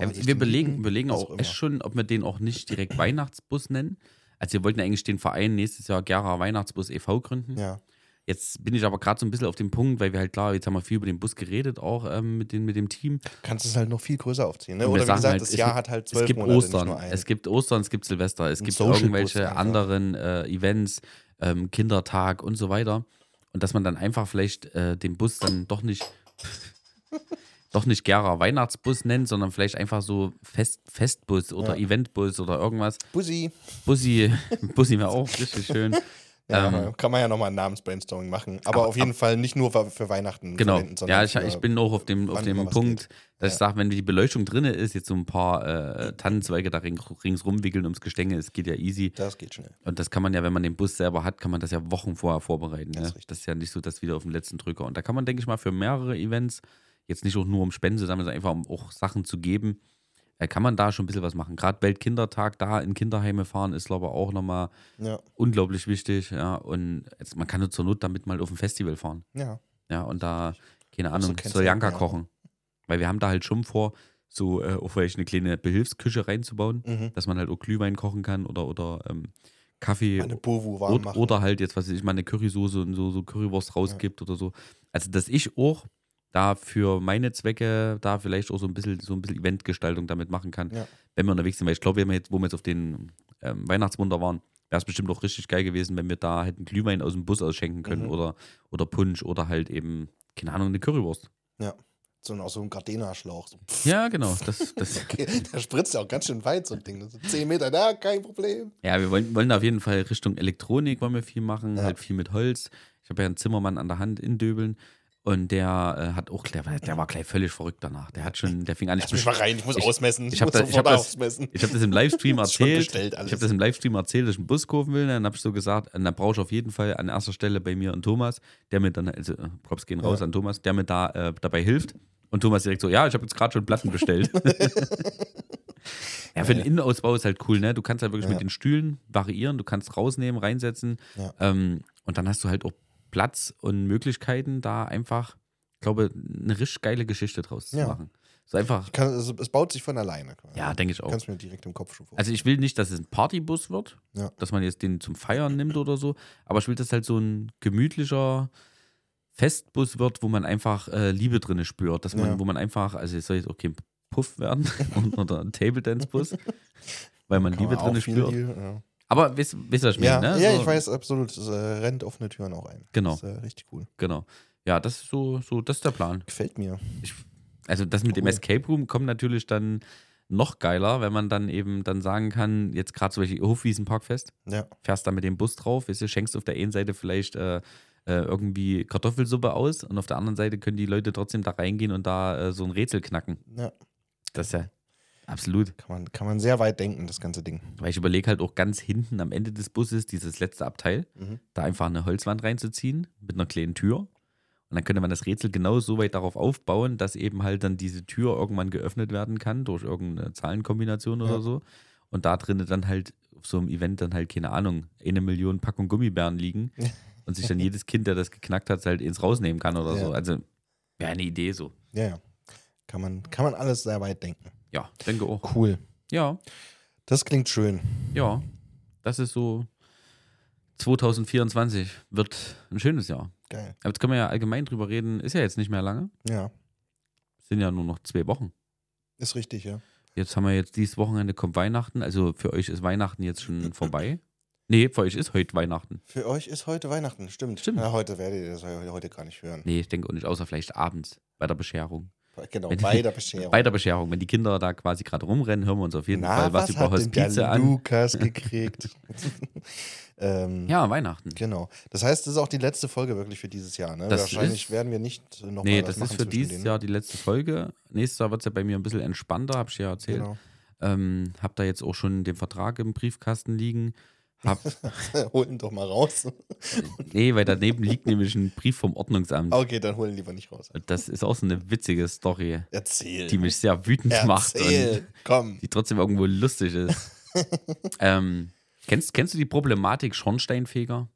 Ja, sich wir überlegen was auch immer. echt schon, ob wir den auch nicht direkt Weihnachtsbus nennen. Also wir wollten eigentlich den Verein nächstes Jahr Gera Weihnachtsbus e.V. gründen. Ja, Jetzt bin ich aber gerade so ein bisschen auf dem Punkt, weil wir halt klar, jetzt haben wir viel über den Bus geredet, auch ähm, mit, den, mit dem Team. kannst es halt noch viel größer aufziehen. Ne? Oder wie gesagt, halt, das es Jahr gibt- hat halt Es zwölf gibt Monate, Ostern, es gibt Ostern, es gibt Silvester, es Ein gibt irgendwelche anderen äh, Events, ähm, Kindertag und so weiter. Und dass man dann einfach vielleicht äh, den Bus dann doch nicht *laughs* doch nicht Gera Weihnachtsbus nennt, sondern vielleicht einfach so Fest, Festbus oder Ja. Eventbus oder irgendwas. Bussi. Bussi, *laughs* Bussi wäre auch richtig schön. *laughs* Ja, Ähm, kann man ja nochmal ein Namensbrainstorming machen. Aber, aber- auf jeden Fall nicht nur für Weihnachten Genau. Ja, ich, ich bin auch auf dem, auf dem Punkt, dass ich sage, wenn die Beleuchtung drin ist, jetzt so ein paar äh, Tannenzweige da ring, ringsrum wickeln ums Gestänge, es geht ja easy. Das geht schnell. Und das kann man ja, wenn man den Bus selber hat, kann man das ja Wochen vorher vorbereiten. Das Ne? ist. Das ist ja nicht so, dass wieder auf den letzten Drücker. Und da kann man, denke ich mal, für mehrere Events, jetzt nicht auch nur um Spenden zu sammeln, sondern einfach um auch Sachen zu geben, äh, kann man da schon ein bisschen was machen. Gerade Weltkindertag da in Kinderheime fahren ist, glaube ich, auch nochmal Ja, unglaublich wichtig. Ja. Und jetzt, man kann nur zur Not damit mal auf ein Festival fahren. ja. Ja, und da, keine Auch so Ahnung, Kennzeichen, Soljanka ja. kochen. Weil wir haben da halt schon vor, so äh, auch vielleicht eine kleine Behilfsküche reinzubauen, Mhm. dass man halt auch Glühwein kochen kann oder, oder ähm, Kaffee oder, oder halt jetzt, was weiß ich mal, eine Currysoße und so, so Currywurst rausgibt oder so. Also, dass ich auch da für meine Zwecke da vielleicht auch so ein bisschen, so ein bisschen Eventgestaltung damit machen kann, Ja. wenn wir unterwegs sind. Weil ich glaube, wenn wir jetzt, wo wir jetzt auf den ähm, Weihnachtswunder waren, wäre es bestimmt auch richtig geil gewesen, wenn wir da hätten Glühwein aus dem Bus ausschenken können Mhm. oder, oder Punsch oder halt eben, keine Ahnung, eine Currywurst. So, aus so einem Gardena-Schlauch. So, Ja, genau. Das, das, *laughs* okay. Der spritzt ja auch ganz schön weit, so ein Ding. So 10 Meter, da, kein Problem. ja, wir wollen, wollen auf jeden Fall Richtung Elektronik wollen wir viel machen, Ja. halt viel mit Holz. Ich habe ja einen Zimmermann an der Hand in Döbeln und der äh, hat auch, der, war- der war gleich völlig verrückt danach. Der hat schon, der fing an, Lass mich mal rein, ich muss ich- ausmessen. ich hab da- ich sofort hab das- ausmessen. Ich habe das im Livestream *laughs* erzählt. bestellt. Ich habe das im Livestream erzählt, dass ich einen Bus kaufen will. Dann habe ich so gesagt, und dann brauche ich auf jeden Fall an erster Stelle bei mir einen Thomas, der mir dann, also äh, Props gehen raus Ja. an Thomas, der mir da äh, dabei hilft. Und Thomas direkt so, ja, ich habe jetzt gerade schon Platten bestellt. *laughs* ja, für den Innenausbau ist halt cool, ne? Du kannst halt wirklich Ja. mit den Stühlen variieren, du kannst rausnehmen, reinsetzen. Ähm, und dann hast du halt auch Platz und Möglichkeiten, da einfach, ich glaube, eine richtig geile Geschichte draus Ja. zu machen. So einfach, Kann, es, es baut sich von alleine. ja, denke ich auch. Kannst mir direkt im Kopf schon Also ich will nicht, dass es ein Partybus wird, Ja. dass man jetzt den zum Feiern nimmt oder so, aber ich will, dass halt so ein gemütlicher Festbus wird, wo man einfach äh, Liebe drin spürt, dass man, Ja. wo man einfach, also es soll jetzt auch kein Puff werden *laughs* oder ein Table Dance Bus, weil man Liebe drin viel spürt. Deal, ja. Aber wisst, wisst ihr, was ich Ja, ne? ja so, ich weiß absolut. Es äh, rennt offene Türen auch ein. Genau. Das ist äh, richtig cool. Genau. Ja, das ist so, so, das ist der Plan. Gefällt mir. Also das mit dem Cool. Escape Room kommt natürlich dann noch geiler, wenn man dann eben dann sagen kann, jetzt gerade zum Beispiel Hofwiesenparkfest, Ja. fährst da mit dem Bus drauf, weißt du, schenkst auf der einen Seite vielleicht äh, äh, irgendwie Kartoffelsuppe aus und auf der anderen Seite können die Leute trotzdem da reingehen und da äh, so ein Rätsel knacken. ja. Das ist ja absolut. Kann, man, kann man sehr weit denken, das ganze Ding. Weil ich überlege halt auch ganz hinten am Ende des Busses, dieses letzte Abteil, Mhm. da einfach eine Holzwand reinzuziehen mit einer kleinen Tür. Und dann könnte man das Rätsel genau so weit darauf aufbauen, dass eben halt dann diese Tür irgendwann geöffnet werden kann durch irgendeine Zahlenkombination oder Ja. so. Und da drinnen dann halt auf so einem Event dann halt, keine Ahnung, eine Million Packung Gummibären liegen *laughs* und sich dann jedes Kind, der das geknackt hat, halt ins rausnehmen kann oder Ja. so. Also wäre eine Idee so. Ja, ja. Kann man, kann man alles sehr weit denken. Ja, denke auch. Cool. Ja, Das klingt schön. ja. Das ist so 2024 wird ein schönes Jahr. Geil. Aber jetzt können wir ja allgemein drüber reden. Ist ja jetzt nicht mehr lange. Ja. Sind ja nur noch zwei Wochen. Ist richtig, ja. Jetzt haben wir jetzt dieses Wochenende kommt Weihnachten. Also für euch ist Weihnachten jetzt schon *clears throat* vorbei. Nee, für euch ist heute Weihnachten. Für euch ist heute Weihnachten, stimmt. Stimmt. Ja, heute werdet ihr das heute gar nicht hören. Nee, ich denke auch nicht, außer vielleicht abends bei der Bescherung. Genau, Wenn- bei der Bescherung. Bei der Bescherung. Wenn die Kinder da quasi gerade rumrennen, hören wir uns auf jeden Na, Fall was, was über Hospize an. Lukas *laughs* gekriegt? *laughs* ähm, Ja, Weihnachten. Genau. Das heißt, das ist auch die letzte Folge wirklich für dieses Jahr. Ne? Das Wahrscheinlich ist- werden wir nicht nochmal Nee, was das ist für dieses denen. Jahr die letzte Folge. Nächstes Jahr wird es ja bei mir ein bisschen entspannter, habe ich ja erzählt. Genau. Ähm, hab da jetzt auch schon den Vertrag im Briefkasten liegen. Hab, *laughs* Hol ihn doch mal raus. nee, weil daneben liegt nämlich ein Brief vom Ordnungsamt. Okay, dann hol ihn lieber nicht raus. Das ist auch so eine witzige Story, Erzähl. die mich sehr wütend macht und Erzähl. Komm. die trotzdem irgendwo lustig ist. *laughs* ähm, kennst, kennst du die Problematik Schornsteinfeger?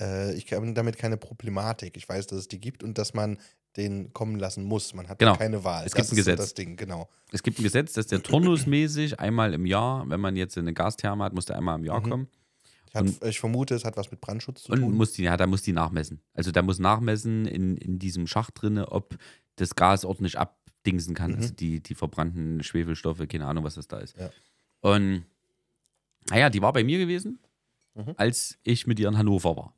Äh, ich habe damit keine Problematik. Ich weiß, dass es die gibt und dass man den kommen lassen muss. Man hat Genau. keine Wahl. Es das gibt ein ist so Gesetz. das Ding, genau. Es gibt ein Gesetz, dass der turnusmäßig einmal im Jahr, wenn man jetzt eine Gastherme hat, muss der einmal im Jahr Mhm. kommen. Ich, hat, Und- ich vermute, es hat was mit Brandschutz zu Und tun. muss die, ja, da muss die nachmessen. Also da muss nachmessen in, in diesem Schacht drinne, ob das Gas ordentlich abdingsen kann. Mhm. Also die, die verbrannten Schwefelstoffe, keine Ahnung, was das da ist. Ja. Und naja, die war bei mir gewesen, Mhm. als ich mit ihr in Hannover war.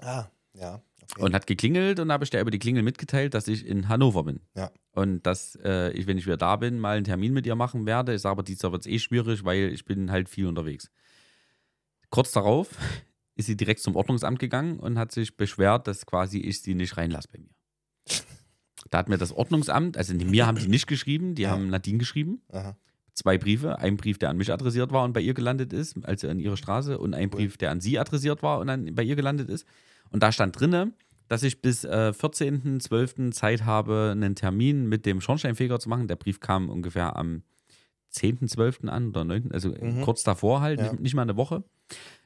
ah, ja. Okay. Und hat geklingelt und da habe ich der über die Klingel mitgeteilt, dass ich in Hannover bin. Ja. Und dass äh, ich, wenn ich wieder da bin, mal einen Termin mit ihr machen werde. Ich sage aber, dieses Jahr wird es eh schwierig, weil ich bin halt viel unterwegs. Kurz darauf *laughs* ist sie direkt zum Ordnungsamt gegangen und hat sich beschwert, dass quasi ich sie nicht reinlasse bei mir. Da hat mir das Ordnungsamt, also mir haben die nicht geschrieben, die Ja. haben Nadine geschrieben. Aha. Zwei Briefe, ein Brief, der an mich adressiert war und bei ihr gelandet ist, also an ihre Straße, und ein. Brief, der an sie adressiert war und dann bei ihr gelandet ist. Und da stand drinne, dass ich bis äh, 14.12. Zeit habe, einen Termin mit dem Schornsteinfeger zu machen. Der Brief kam ungefähr am 10.12. an oder 9., also Mhm. kurz davor halt, Ja. nicht, nicht mal eine Woche.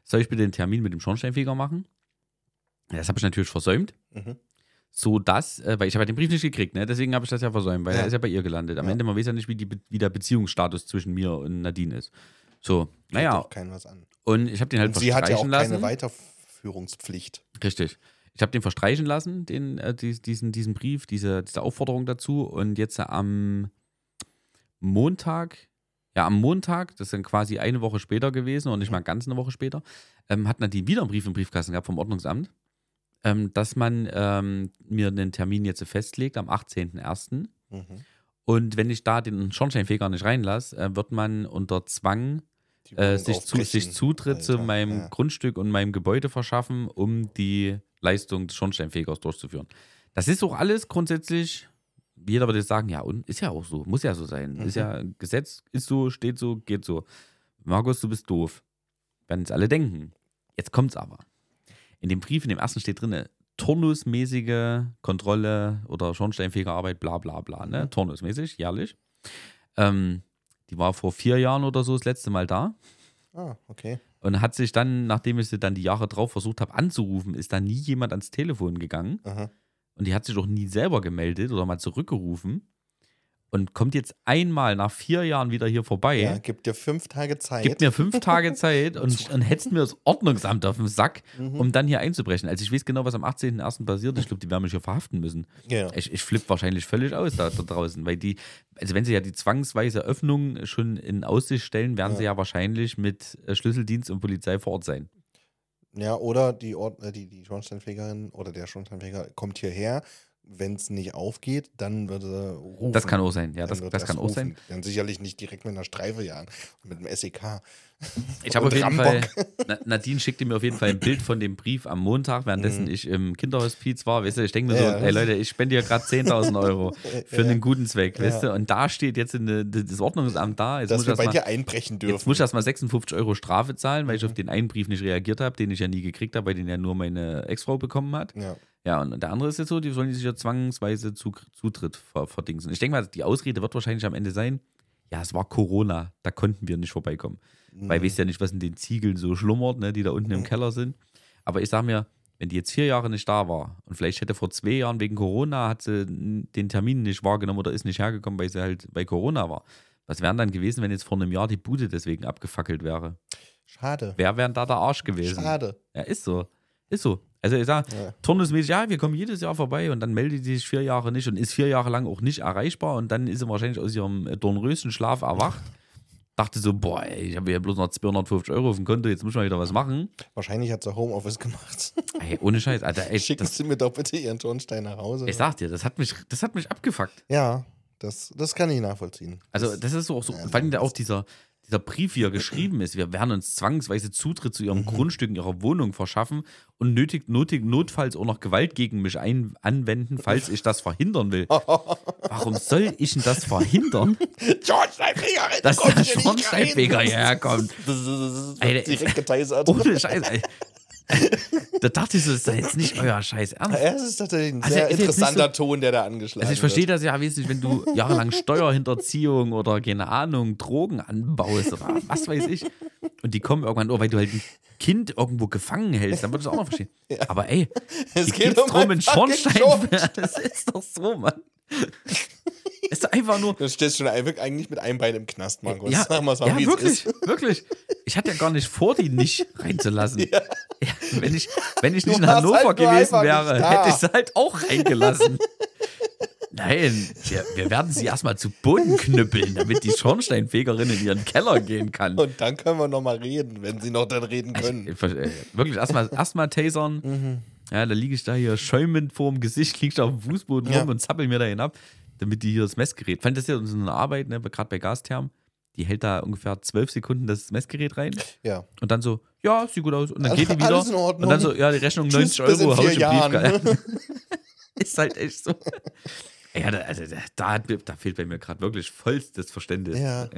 Soll ich bitte den Termin mit dem Schornsteinfeger machen? Das habe ich natürlich versäumt Mhm. so dass, äh, weil ich habe ja den Brief nicht gekriegt, ne? deswegen habe ich das ja versäumt, weil Ja. er ist ja bei ihr gelandet. Am Ja. Ende, man weiß ja nicht, wie, die, wie der Beziehungsstatus zwischen mir und Nadine ist. So, Geht naja, keinen was an. und ich habe den halt Und sie hat ja auch verstreichen keine lassen. Weiterführungspflicht. Richtig. Ich habe den verstreichen lassen, den, äh, dies- diesen, diesen Brief, diese, diese Aufforderung dazu. Und jetzt am Montag, ja, am Montag, das ist dann quasi eine Woche später gewesen und nicht mal ganz eine Woche später, ähm, hat Nadine wieder einen Brief im Briefkasten gehabt vom Ordnungsamt, ähm, dass man ähm, mir einen Termin jetzt festlegt am 18.01. Mhm. Und wenn ich da den Schornsteinfeger nicht reinlasse, äh, wird man unter Zwang äh, sich, zu, sich Zutritt zu Alter. meinem Ja. Grundstück und meinem Gebäude verschaffen, um die Leistung des Schornsteinfegers durchzuführen. Das ist auch alles grundsätzlich, jeder würde sagen, ja, und ist ja auch so, muss ja so sein. Ist Mhm. ja Gesetz, ist so, steht so, geht so. Markus, du bist doof. Werden jetzt alle denken. Jetzt kommt's aber. In dem Brief, in dem ersten steht drin, turnusmäßige Kontrolle oder Schornsteinfegerarbeit, bla bla bla, ne? Mhm. Turnusmäßig, jährlich. Ähm, die war vor vier Jahren oder so das letzte Mal da Ah, okay. und hat sich dann, nachdem ich sie dann die Jahre drauf versucht habe anzurufen, ist da nie jemand ans Telefon gegangen Aha. Und die hat sich auch nie selber gemeldet oder mal zurückgerufen und kommt jetzt einmal nach vier Jahren wieder hier vorbei. Ja, gib dir fünf Tage Zeit. Gibt mir fünf Tage *laughs* Zeit und, und hetzt mir das Ordnungsamt auf den Sack, Mhm. um dann hier einzubrechen. Also ich weiß genau, was am 18.01. passiert. Ich glaube, die werden mich hier verhaften müssen. ja. Ich, ich flippe wahrscheinlich völlig aus da, da draußen, weil die, also wenn sie ja die zwangsweise Öffnung schon in Aussicht stellen, werden Ja. sie ja wahrscheinlich mit äh, Schlüsseldienst und Polizei vor Ort sein. Ja, oder die, Ord äh, die, die Schornsteinfegerin oder der Schornsteinfeger kommt hierher. Wenn es nicht aufgeht, dann wird er rufen. Das kann auch sein, ja, das, das kann auch sein. rufen. Dann sicherlich nicht direkt mit einer Streife jagen, mit einem SEK. Ich habe *laughs* auf jeden Rambock. Fall, Na, Nadine schickte mir auf jeden Fall ein Bild von dem Brief am Montag, währenddessen Mhm. ich im Kinderhospiz war. Weißt du, ich denke mir Ja, so, ey das- Leute, ich spende hier gerade 10.000 Euro *laughs* für Ja. einen guten Zweck, weißt du, und da steht jetzt eine, das Ordnungsamt da. Jetzt Dass muss, wir ich bei mal, dir einbrechen dürfen. jetzt muss ich erstmal 56 Euro Strafe zahlen, weil ich Mhm. auf den einen Brief nicht reagiert habe, den ich ja nie gekriegt habe, weil den ja nur meine Ex-Frau bekommen hat. ja. Ja, und der andere ist jetzt so, die sollen sich ja zwangsweise Zutritt ver, verdingsen. Ich denke mal, die Ausrede wird wahrscheinlich am Ende sein, ja, es war Corona, da konnten wir nicht vorbeikommen. Weil Mhm. ich weiß ja nicht, was in den Ziegeln so schlummert, ne, die da unten im Mhm. Keller sind. Aber ich sage mir, wenn die jetzt vier Jahre nicht da war und vielleicht hätte vor zwei Jahren wegen Corona hat sie den Termin nicht wahrgenommen oder ist nicht hergekommen, weil sie halt bei Corona war. Was wären dann gewesen, wenn jetzt vor einem Jahr die Bude deswegen abgefackelt wäre? Schade. Wer wäre da der Arsch gewesen? Schade. Ja, ist so. Ist so. Also ich sage, Ja. turnusmäßig, ja, wir kommen jedes Jahr vorbei und dann meldet die sich vier Jahre nicht und ist vier Jahre lang auch nicht erreichbar und dann ist sie wahrscheinlich aus ihrem äh, Dornröschenschlaf erwacht. Dachte so, boah, ey, ich habe ja bloß noch 250 Euro auf dem Konto, jetzt muss man wieder was machen. Wahrscheinlich hat sie Homeoffice gemacht. Ey, ohne Scheiß, Alter, ey, Schicken das, Sie mir doch bitte Ihren Tonstein nach Hause. ich sag dir, das hat mich, das hat mich abgefuckt. ja, das, das kann ich nachvollziehen. Also, das ist so auch so, vor allem auch dieser, dieser Brief, wie er geschrieben ist. Wir werden uns zwangsweise Zutritt zu ihrem Grundstück in ihrer Wohnung verschaffen und nötig, nötig, notfalls auch noch Gewalt gegen mich ein, anwenden, falls ich das verhindern will. *laughs* Warum soll ich denn das verhindern, Schornsteinfeger, du dass der hier. Schornsteinfeger hierher kommt? *laughs* Das ist, das ist direkt geteisert. Ohne Scheiß. *laughs* Da dachte ich so, das ist doch jetzt nicht euer Scheiß Ernst. Ja, es ist tatsächlich ein Also, sehr interessanter so- Ton, der da angeschlagen Also ich verstehe wird. das ja wesentlich, wenn du jahrelang *laughs* Steuerhinterziehung oder keine Ahnung, Drogen anbaust oder was weiß ich. Und die kommen irgendwann, oh, weil du halt ein Kind irgendwo gefangen hältst, dann würdest du auch noch verstehen. *laughs* Aber ey, Es geht um drum, fucking Schornstein. Schornstein. Das ist doch so, Mann. Ist einfach nur. Du stehst schon eigentlich mit einem Bein im Knast, Markus. Ja, Sag mal ja wirklich, wirklich. Ich hatte ja gar nicht vor, die nicht reinzulassen. *laughs* Ja. Ja, wenn, ich, wenn ich Du nicht in Hannover halt gewesen wäre, hätte ich sie halt auch reingelassen. Nein, wir, wir werden sie erstmal zu Boden knüppeln, damit die Schornsteinfegerin in ihren Keller gehen kann. Und dann können wir noch mal reden, wenn sie noch dann reden können. Ich, äh, wirklich, erstmal erst mal tasern. Mhm. Ja, da liege ich da hier schäumend vorm Gesicht, liege ich da auf dem Fußboden Ja. rum und zappel mir da hinab, damit die hier das Messgerät. Fand das ja so eine Arbeit, ne, gerade bei Gastherm. Die hält da ungefähr zwölf Sekunden das Messgerät rein Ja. und dann so, ja, sieht gut aus. Und dann geht die wieder. Alles in Ordnung. Und dann so, ja, die Rechnung Tschüss, 90 bis in Euro, hau ich im. *laughs* Ist halt echt so. Ja, da, also, da, da, fehlt bei mir gerade wirklich vollstes Verständnis. Ja.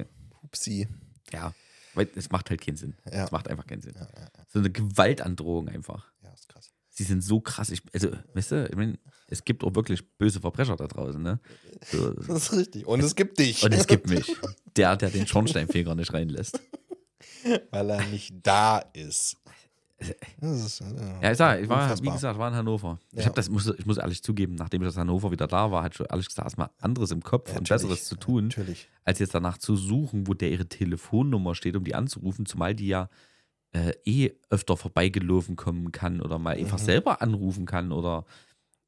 Upsi. Ja, weil es macht halt keinen Sinn. Ja. Es macht einfach keinen Sinn. So eine Gewaltandrohung einfach. Ja, ist krass. Sie sind so krass. Ich, also, weißt du, ich mein, es gibt auch wirklich böse Verbrecher da draußen, ne? So, *laughs* Das ist richtig. Und es gibt dich. und es gibt mich. *laughs* Der, der den Schornsteinfeger nicht reinlässt. Weil er nicht da ist. Ist, äh, Ja, ich sag, ich war, wie gesagt, war in Hannover. Ich, Ja. hab das, muss, ich muss ehrlich zugeben, nachdem ich aus Hannover wieder da war, hatte ich ehrlich gesagt erstmal anderes im Kopf und Natürlich, Besseres zu tun, als jetzt danach zu suchen, wo der ihre Telefonnummer steht, um die anzurufen, zumal die ja äh, eh öfter vorbeigelaufen kommen kann oder mal einfach Mhm. selber anrufen kann oder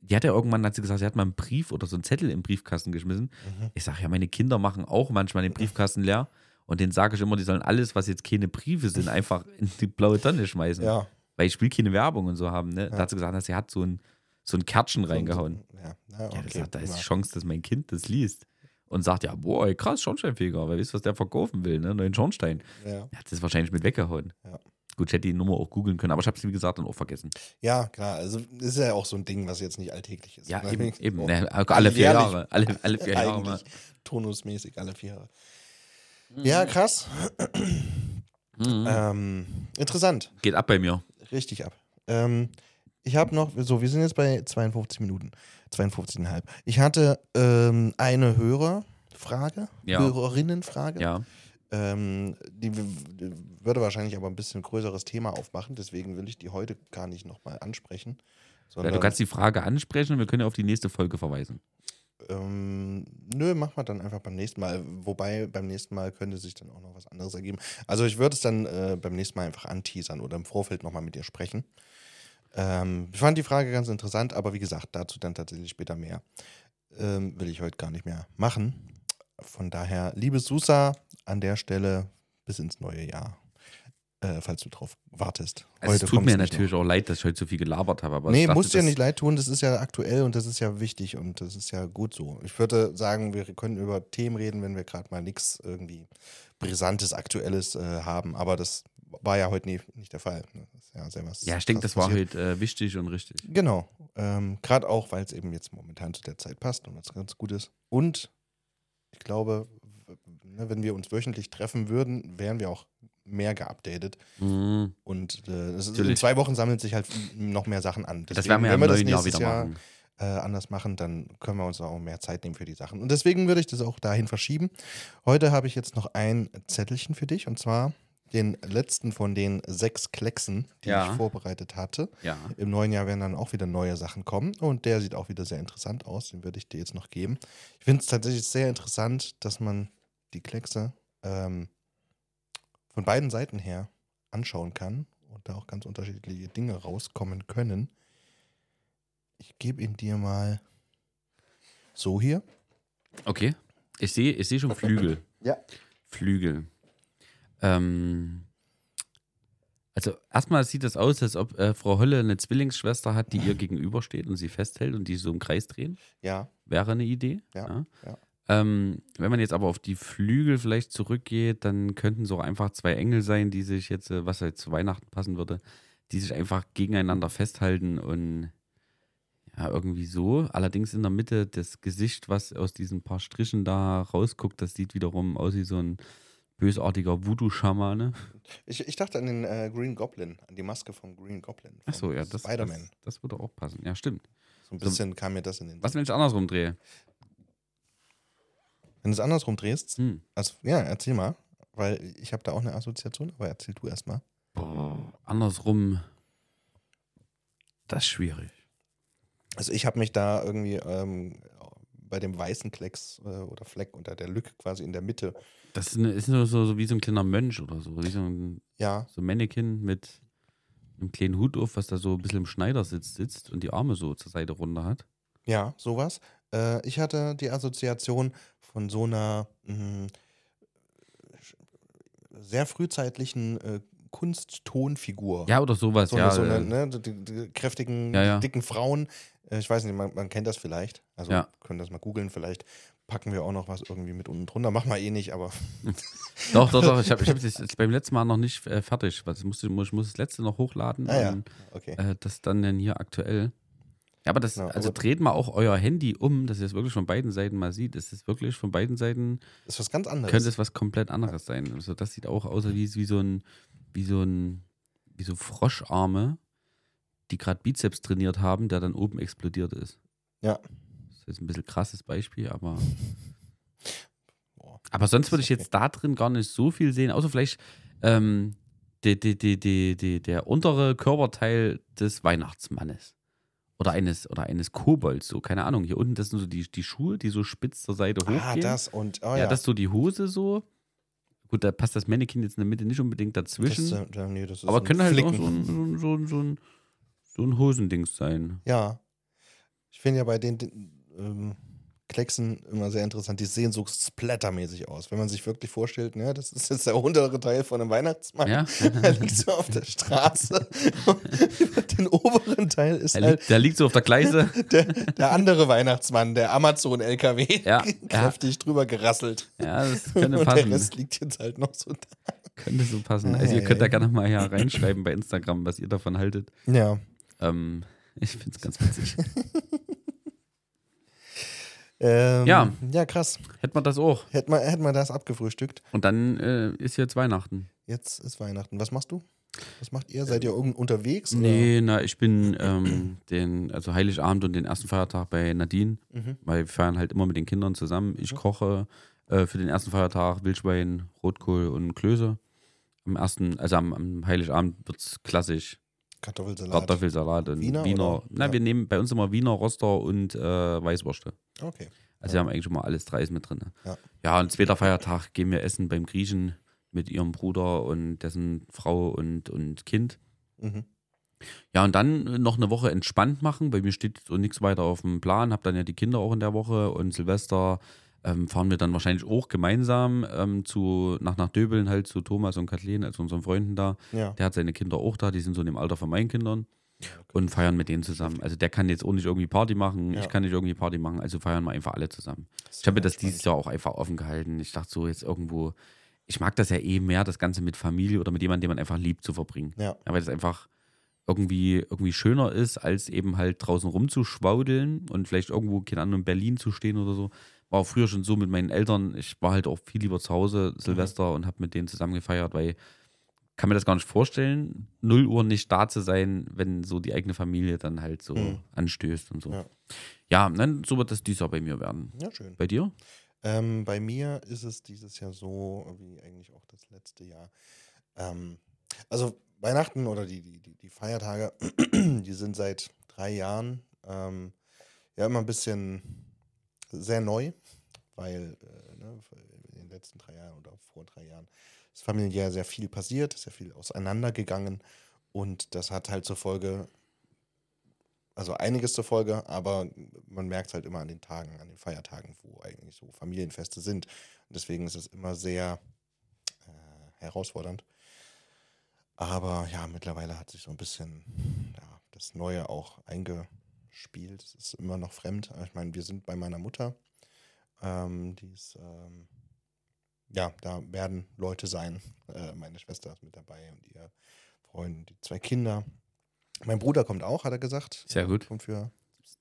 die hat ja irgendwann, hat sie gesagt, sie hat mal einen Brief oder so einen Zettel im Briefkasten geschmissen. Mhm. Ich sage ja, meine Kinder machen auch manchmal den Briefkasten leer und denen sage ich immer, die sollen alles, was jetzt keine Briefe sind, einfach *laughs* in die blaue Tonne schmeißen. Ja. Weil ich will keine Werbung und so haben. Ne? Da hat sie gesagt, sie hat so ein, so ein Kärtchen reingehauen. Ja, ja, Ja, okay. das sagt, da ist die. Chance, dass mein Kind das liest und sagt, ja, boah, ey, krass, Schornsteinfeger, wer weiß, was der verkaufen will, ne? Neuen Schornstein. Ja. Er hat das wahrscheinlich mit weggehauen. Ja. Gut, ich hätte die Nummer auch googeln können, aber ich habe sie, wie gesagt, dann auch vergessen. ja, klar. Also ist ja auch so ein Ding, was jetzt nicht alltäglich ist. Ja, Ne? eben, *laughs* eben. Oh, Ne, alle vier jährlich Jahre. Alle, alle vier Jahre mal. Tonusmäßig alle vier Jahre. Mhm. Ja, krass. Ähm, interessant. Geht ab bei mir. Richtig ab. Ähm, ich habe noch, so, wir sind jetzt bei 52 Minuten. 52,5. Ich hatte ähm, eine Hörerfrage, Ja. Hörerinnenfrage. Ja. Ähm, die, würde wahrscheinlich aber ein bisschen größeres Thema aufmachen, deswegen will ich die heute gar nicht nochmal ansprechen. ja. Du kannst die Frage ansprechen und wir können ja auf die nächste Folge verweisen. ähm, nö, machen wir dann einfach beim nächsten Mal. Wobei beim nächsten Mal könnte sich dann auch noch was anderes ergeben. Also ich würde es dann äh, beim nächsten Mal einfach anteasern oder im Vorfeld nochmal mit dir sprechen. Ähm, ich fand die Frage ganz interessant, aber wie gesagt, dazu dann tatsächlich später mehr. Ähm, will ich heute gar nicht mehr machen. Von daher, liebe Susa, an der Stelle bis ins neue Jahr. Äh, falls du drauf wartest. Also es tut mir natürlich auch leid, dass ich heute so viel gelabert habe. Aber nee, muss dir das- nicht leid tun, das ist ja aktuell und das ist ja wichtig und das ist ja gut so. Ich würde sagen, wir können über Themen reden, wenn wir gerade mal nichts irgendwie Brisantes, Aktuelles äh, haben, aber das war ja heute nie, nicht der Fall. ne? Ja, sehr was, Ja, ich denke, das war passiert. heute äh, wichtig und richtig. Genau. Ähm, gerade auch, weil es eben jetzt momentan zu der Zeit passt und was ganz gut ist. Und ich glaube, ne, wenn wir uns wöchentlich treffen würden, wären wir auch mehr geupdatet. Mhm. Und äh, das in zwei Wochen sammeln sich halt noch mehr Sachen an. Das Deswegen, werden wir ja im das neuen Jahr wieder Jahr, machen. äh, anders machen, dann können wir uns auch mehr Zeit nehmen für die Sachen. Und deswegen würde ich das auch dahin verschieben. Heute habe ich jetzt noch ein Zettelchen für dich und zwar den letzten von den sechs Klecksen, die Ja. ich vorbereitet hatte. Ja. Im neuen Jahr werden dann auch wieder neue Sachen kommen und der sieht auch wieder sehr interessant aus. Den würde ich dir jetzt noch geben. Ich finde es tatsächlich sehr interessant, dass man die Kleckse ähm, von beiden Seiten her anschauen kann und da auch ganz unterschiedliche Dinge rauskommen können. gebe ihn dir mal so hier. Okay. Ich sehe ich seh schon Flügel. *laughs* Ja. Flügel. Ähm, also erstmal sieht es aus, als ob äh, Frau Holle eine Zwillingsschwester hat, die ihr gegenübersteht und sie festhält und die so im Kreis drehen. Ja, Wäre eine Idee. Ja, ja. Ähm, wenn man jetzt aber auf die Flügel vielleicht zurückgeht, dann könnten so einfach zwei Engel sein, die sich jetzt, äh, was halt zu Weihnachten passen würde, die sich einfach gegeneinander festhalten und ja, irgendwie so. Allerdings in der Mitte das Gesicht, was aus diesen paar Strichen da rausguckt, das sieht wiederum aus wie so ein bösartiger Voodoo-Schamane. Ich, ich dachte an den äh, Green Goblin, an die Maske vom Green Goblin. Achso, ja, das, Spider-Man. das, das würde auch passen. Ja, stimmt. So ein bisschen kam mir das in den Was, wenn ich andersrum drehe? Wenn du es andersrum drehst, Hm. also ja, erzähl mal, weil ich habe da auch eine Assoziation, aber erzähl du erst mal. Boah, andersrum, das ist schwierig. Also ich habe mich da irgendwie ähm, bei dem weißen Klecks äh, oder Fleck unter der Lücke quasi in der Mitte. Das ist, eine, ist nur so, so wie so ein kleiner Mönch oder so. Wie so ein, Ja, so ein Mannequin mit einem kleinen Hut auf, was da so ein bisschen im Schneidersitz sitzt und die Arme so zur Seite runter hat. ja, sowas. Äh, ich hatte die Assoziation von so einer mh, sehr frühzeitlichen äh, Kunsttonfigur. Ja, oder sowas, so ja. eine, so eine äh, ne, die, die kräftigen, Ja, ja. dicken Frauen. Äh, ich weiß nicht, man, man kennt das vielleicht. Also Ja. können das mal googeln. Vielleicht packen wir auch noch was irgendwie mit unten drunter. Machen wir eh nicht, aber *laughs* Doch, doch, doch. Ich habe ich hab *laughs* das beim letzten Mal noch nicht äh, fertig. Ich, muss, ich muss das letzte noch hochladen. Ah ja. und, okay. äh, das dann dann hier aktuell. Ja, aber das, Ja, also aber- dreht mal auch euer Handy um, dass ihr es wirklich von beiden Seiten mal sieht. Es ist wirklich von beiden Seiten, Das ist was ganz anderes. könnte es was komplett anderes sein. Also das sieht auch aus wie, wie so ein, wie so ein, wie so Froscharme, die gerade Bizeps trainiert haben, der dann oben explodiert ist. Ja. Das ist jetzt ein bisschen krasses Beispiel, aber. *laughs* Boah. Aber sonst würde ich Okay. jetzt da drin gar nicht so viel sehen, außer vielleicht ähm, die, die, die, die, die, der untere Körperteil des Weihnachtsmannes. Oder eines, oder eines Kobolds, so, keine Ahnung. Hier unten, das sind so die, die Schuhe, die so spitz zur Seite hochgehen. Ah, das und, oh ja, ja. das ist so die Hose so. Gut, da passt das Mannequin jetzt in der Mitte nicht unbedingt dazwischen. Das, äh, nee, das ist aber ein können halt auch so ein, so, ein, so, ein, so, ein, so ein Hosendings sein. Ja. Ich finde ja bei den ähm, Klecksen immer sehr interessant. Die sehen so splattermäßig aus. Wenn man sich wirklich vorstellt, ne, das ist jetzt der untere Teil von einem Weihnachtsmann. Ja? *laughs* Er liegt so auf der Straße. Und *laughs* den oberen Teil ist Der halt liegt, der liegt so auf der Gleise. *laughs* der, der andere Weihnachtsmann, der Amazon-LKW, Ja, kräftig drüber gerasselt. Ja, das könnte Und der passen. Rest liegt jetzt halt noch so da. Könnte so passen. Ja, Also ihr ja, könnt ja. da gerne mal hier reinschreiben bei Instagram, was ihr davon haltet. Ja. Ähm, ich finde es ganz witzig. Ähm, Ja. Ja, krass. Hätten wir das auch. Hätten wir, hätten wir das abgefrühstückt. Und dann äh, ist jetzt Weihnachten. Jetzt ist Weihnachten. Was machst du? Was macht ihr? Seid ihr irgend unterwegs? oder? Nee, na, ich bin ähm, den, also Heiligabend und den ersten Feiertag bei Nadine, Mhm. weil wir feiern halt immer mit den Kindern zusammen. Ich koche äh, für den ersten Feiertag Wildschwein, Rotkohl und Klöße. Am ersten, also am, am Heiligabend wird es klassisch Kartoffelsalat. Kartoffelsalat und Wiener Wiener. na, Ja. wir nehmen bei uns immer Wiener, Roster und äh, Weißwürste. Okay. Also wir haben eigentlich schon mal alles dreis mit drin. Ja. ja, und zweiter Feiertag gehen wir essen beim Griechen mit ihrem Bruder und dessen Frau und, und Kind. Mhm. Ja, und dann noch eine Woche entspannt machen. Bei mir steht so nichts weiter auf dem Plan. Hab dann ja die Kinder auch in der Woche und Silvester ähm, fahren wir dann wahrscheinlich auch gemeinsam ähm, zu, nach, nach Döbeln halt zu Thomas und Kathleen, also unseren Freunden da. Ja. Der hat seine Kinder auch da, die sind so in dem Alter von meinen Kindern und feiern mit denen zusammen. Also der kann jetzt auch nicht irgendwie Party machen, Ja. ich kann nicht irgendwie Party machen, also feiern wir einfach alle zusammen. Ich habe mir das dieses Jahr auch einfach offen gehalten. Ich dachte so jetzt irgendwo, ich mag das ja eh mehr, das Ganze mit Familie oder mit jemandem, den man einfach liebt, zu verbringen. Ja. weil das einfach irgendwie, irgendwie schöner ist, als eben halt draußen rumzuschwaudeln und vielleicht irgendwo, keine Ahnung, in Berlin zu stehen oder so. War früher schon so mit meinen Eltern. Ich war halt auch viel lieber zu Hause, Silvester, und habe mit denen zusammen gefeiert, weil kann mir das gar nicht vorstellen, 0 Uhr nicht da zu sein, wenn so die eigene Familie dann halt so Mhm. anstößt und so. Ja. Ja, dann so wird das dieses Jahr bei mir werden. Ja, schön. Bei dir? Ähm, bei mir ist es dieses Jahr so, wie eigentlich auch das letzte Jahr. Ähm, also Weihnachten oder die, die, die, die Feiertage, *clears throat* die sind seit drei Jahren ähm, ja immer ein bisschen sehr neu, weil äh, ne, in den letzten drei Jahren oder vor drei Jahren ist familiär sehr viel passiert, sehr viel auseinandergegangen und das hat halt zur Folge, also einiges zur Folge, aber man merkt es halt immer an den Tagen, an den Feiertagen, wo eigentlich so Familienfeste sind. Und deswegen ist es immer sehr äh, herausfordernd. Aber ja, mittlerweile hat sich so ein bisschen ja, das Neue auch eingespielt. Es ist immer noch fremd. Ich meine, wir sind bei meiner Mutter. Ähm, die ist, ähm, ja, da werden Leute sein. Äh, meine Schwester ist mit dabei und ihr Freund, die zwei Kinder. Mein Bruder kommt auch, hat er gesagt. Sehr gut. Kommt für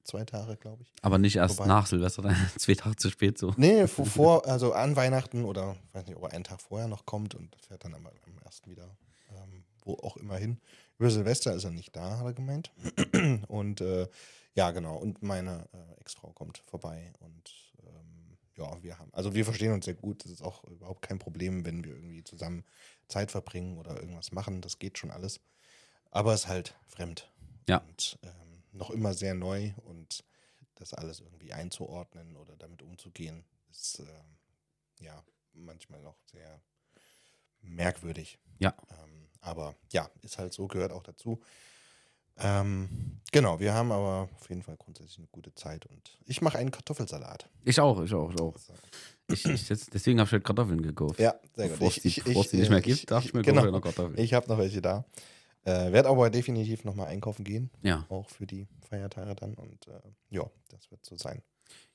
zwei Tage, glaube ich. Aber nicht erst Wobei- nach Silvester, dann *laughs* zwei Tage zu spät so. Nee, *laughs* vor, also an Weihnachten oder weiß nicht, ob er einen Tag vorher noch kommt und fährt dann am, am ersten wieder, ähm, wo auch immer hin. Über Silvester ist er nicht da, hat er gemeint. *clears throat* Und äh, ja, genau. Und meine äh, Ex-Frau kommt vorbei und ähm, ja, wir haben, also wir verstehen uns sehr gut. Das ist auch überhaupt kein Problem, wenn wir irgendwie zusammen Zeit verbringen oder irgendwas machen. Das geht schon alles. Aber es ist halt fremd. Ja. Und ähm, noch immer sehr neu und das alles irgendwie einzuordnen oder damit umzugehen, ist ähm, ja manchmal noch sehr merkwürdig. Ja. Ähm, aber ja, ist halt so, gehört auch dazu. Ähm, genau, wir haben aber auf jeden Fall grundsätzlich eine gute Zeit und ich mache einen Kartoffelsalat. Ich auch, ich auch, ich auch. Also, Ich, ich jetzt, deswegen habe ich halt Kartoffeln gekauft. ja, sehr gut. Bevor bevor es die nicht mehr gibt, darf ich mir genau, noch Kartoffeln. Ich habe noch welche da. Äh, Werde aber definitiv nochmal einkaufen gehen, ja. auch für die Feiertage dann. Und äh, ja, das wird so sein.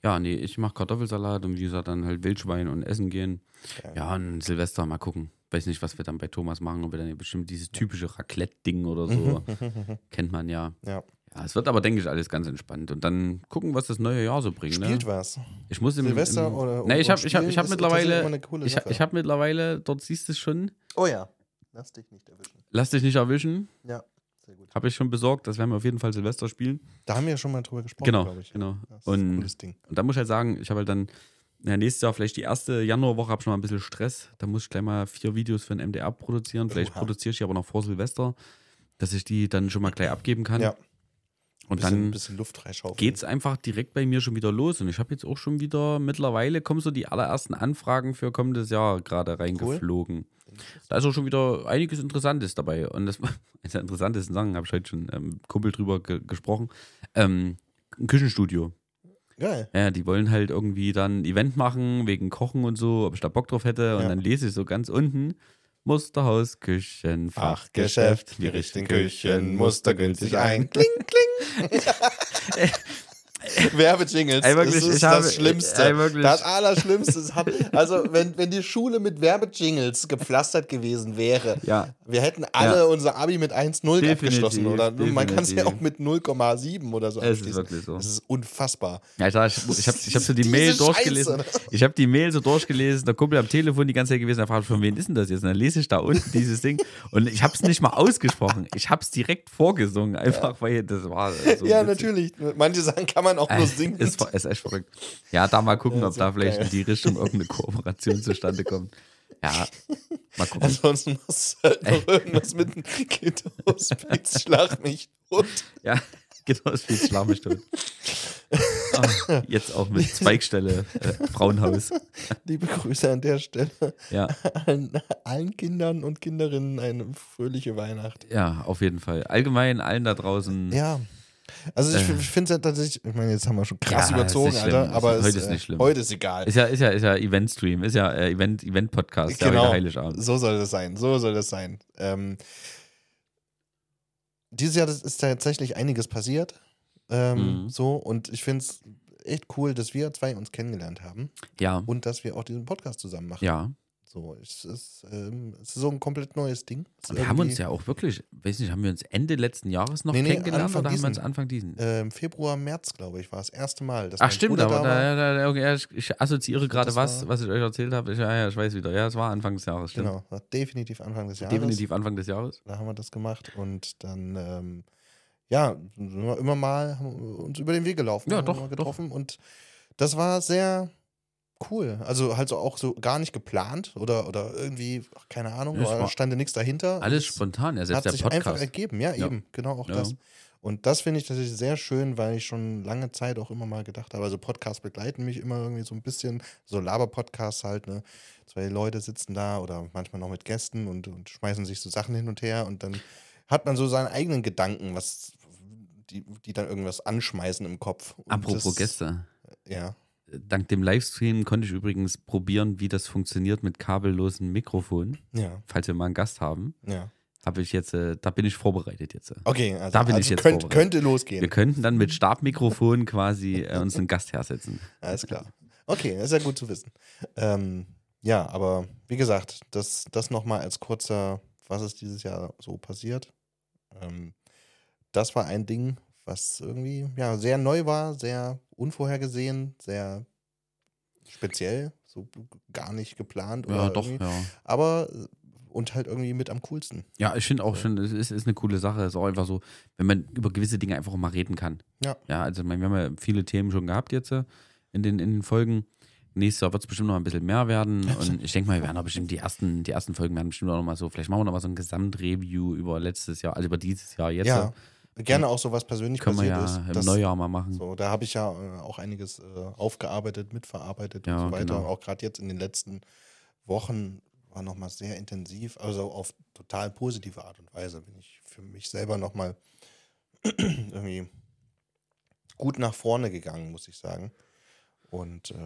ja, nee, ich mache Kartoffelsalat und wie gesagt dann halt Wildschwein und essen gehen. Geil. Ja, und Silvester mal gucken. Weiß nicht, was wir dann bei Thomas machen, ob wir dann bestimmt dieses typische Raclette-Ding oder so. *laughs* Kennt man ja. Ja. Ja, es wird aber, denke ich, alles ganz entspannt. Und dann gucken, was das neue Jahr so bringt. Spielt Ne? was. Ich muss im, Silvester im, oder- Nee, ich und habe ich hab, ich hab mittlerweile. Ich, hab- ich habe mittlerweile, dort siehst du es schon. Oh ja. Lass dich nicht erwischen. Lass dich nicht erwischen. Ja, sehr gut. Habe ich schon besorgt. Das werden wir auf jeden Fall Silvester spielen. Da haben wir ja schon mal drüber gesprochen, Genau, glaube ich. genau. Das ist ein Und- cooles Ding. Und da muss ich halt sagen, ich habe halt dann ja, nächstes Jahr vielleicht die erste Januarwoche habe ich schon mal ein bisschen Stress. Da muss ich gleich mal vier Videos für den MDR produzieren. Vielleicht Oha. produziere ich die aber noch vor Silvester, dass ich die dann schon mal gleich abgeben kann. Ja. Und bisschen, dann bisschen Luft freischaufeln. geht's einfach direkt bei mir schon wieder los. Und ich habe jetzt auch schon wieder, mittlerweile kommen so die allerersten Anfragen für kommendes Jahr gerade reingeflogen. Da ist auch schon wieder einiges Interessantes dabei. Und das *laughs* eines der interessantesten Sachen, habe ich heute schon ähm, Kumpel drüber ge gesprochen. Ähm, ein Küchenstudio. Geil. Ja, die wollen halt irgendwie dann ein Event machen, wegen Kochen und so, ob ich da Bock drauf hätte. Und Ja. dann lese ich so ganz unten. Musterhaus, Küchen, Fachgeschäft, wir richten Küchen mustergültig ein. Kling, kling. *laughs* *laughs* *laughs* Werbejingles. Ey, wirklich, das ist ich habe- das Schlimmste. ey. Das Allerschlimmste. Hat, also, wenn, wenn die Schule mit Werbejingles gepflastert gewesen wäre, Ja. wir hätten alle Ja. unser Abi mit 1,0 Definitiv, abgeschlossen. Oder man kann es ja auch mit 0,7 oder so Es ist abschließen. wirklich so. Das ist unfassbar. Ja, ich, ich, ich habe ich hab so die Mail durchgelesen. Ich habe die Mail so durchgelesen. Der Kumpel am Telefon die ganze Zeit gewesen. Er fragt, von wem ist denn das jetzt? Und dann lese ich da unten dieses Ding. Und ich habe es nicht mal ausgesprochen. Ich habe es direkt vorgesungen. Einfach, weil das war so. ja, witzig. natürlich. Manche Sachen kann man auch nur Ey, singen. Ist, ist echt verrückt. Ja, da mal gucken, Ja, ob da vielleicht geil. in die Richtung irgendeine Kooperation zustande kommt. Ja, mal gucken. Ansonsten muss halt noch irgendwas mit dem Kiddo-Hospiz, schlag mich tot. Ja, viel Schlag mich tot. Ah, jetzt auch mit Zweigstelle, äh, Frauenhaus. Liebe Grüße an der Stelle Ja, allen, allen Kindern und Kinderinnen eine fröhliche Weihnacht. ja, auf jeden Fall. Allgemein allen da draußen. Ja. Also ich, Äh. finde es ja tatsächlich, ich meine, jetzt haben wir schon krass Ja, ist überzogen, schlimm. Alter, Ist- aber heute ist äh, nicht schlimm. Heute ist egal. Ist ja, ist ja, ist ja Event-Stream, ist ja äh, Event, Event-Podcast, Genau. Heiligabend. So soll das sein, so soll das sein. Ähm, dieses Jahr ist tatsächlich einiges passiert. Ähm, Mhm. So, und ich finde es echt cool, dass wir zwei uns kennengelernt haben Ja, und dass wir auch diesen Podcast zusammen machen. ja. So, es ist, ähm, es ist so ein komplett neues Ding. Wir haben uns ja auch wirklich, weiß nicht, haben wir uns Ende letzten Jahres noch Nee, nee, kennengelernt Anfang oder haben wir uns diesen. Anfang diesen? ähm, Februar, März, glaube ich, war das erste Mal. Ach stimmt, aber da da, da, okay, ich, ich assoziiere gerade was, was ich euch erzählt habe. Ich, ja, ja, ich weiß wieder. Ja, es war Anfang des Jahres, stimmt. Genau, definitiv Anfang des Jahres. Definitiv Anfang des Jahres. Da haben wir das gemacht und dann, ähm, ja, immer mal uns über den Weg gelaufen, Ja, doch, getroffen und das war sehr cool. Also halt so auch so gar nicht geplant oder, oder irgendwie, ach, keine Ahnung, da war stand nichts dahinter. Alles Es spontan, ja, selbst hat sich einfach ergeben, ja, Ja. eben, genau auch Ja. das. Und das finde ich tatsächlich sehr schön, weil ich schon lange Zeit auch immer mal gedacht habe, also Podcasts begleiten mich immer irgendwie so ein bisschen, so Laber-Podcasts halt, ne? Zwei Leute sitzen da oder manchmal noch mit Gästen und, und schmeißen sich so Sachen hin und her und dann hat man so seine eigenen Gedanken, was die, die dann irgendwas anschmeißen im Kopf. Und Apropos das, Gäste. Ja. Dank dem Livestream konnte ich übrigens probieren, wie das funktioniert mit kabellosen Mikrofonen. Ja, Falls wir mal einen Gast haben, ja. habe ich jetzt, äh, da bin ich vorbereitet jetzt. Okay, also, Da bin ich also jetzt könnt, könnte losgehen. Wir könnten dann mit Stabmikrofon quasi äh, uns einen Gast hersetzen. Alles klar. Okay, das ist ja gut zu wissen. Ähm, ja, aber wie gesagt, das, das nochmal als kurzer, was ist dieses Jahr so passiert. Ähm, das war ein Ding, was irgendwie ja, sehr neu war, sehr unvorhergesehen, sehr speziell, so gar nicht geplant. Ja, oder doch, irgendwie. ja. Aber äh, und halt irgendwie mit am coolsten. Ja, ich finde auch schon, es ist, ist eine coole Sache. Es ist auch einfach so, wenn man über gewisse Dinge einfach mal reden kann. Ja. Ja, also wir haben ja viele Themen schon gehabt jetzt äh, in den, in den Folgen. Nächstes Jahr wird es bestimmt noch ein bisschen mehr werden. *laughs* Und ich denke mal, wir werden auch bestimmt die ersten, die ersten Folgen werden bestimmt auch noch mal so, vielleicht machen wir noch mal so ein Gesamtreview über letztes Jahr, also über dieses Jahr jetzt. ja, gerne auch so was persönlich Können wir passiert ja ist. im das- Neujahr mal machen. So, da habe ich ja äh, auch einiges äh, aufgearbeitet, mitverarbeitet Ja, und so weiter. genau. Auch gerade jetzt in den letzten Wochen war nochmal sehr intensiv, also auf total positive Art und Weise bin ich für mich selber nochmal *clears throat* irgendwie gut nach vorne gegangen, muss ich sagen. Und äh,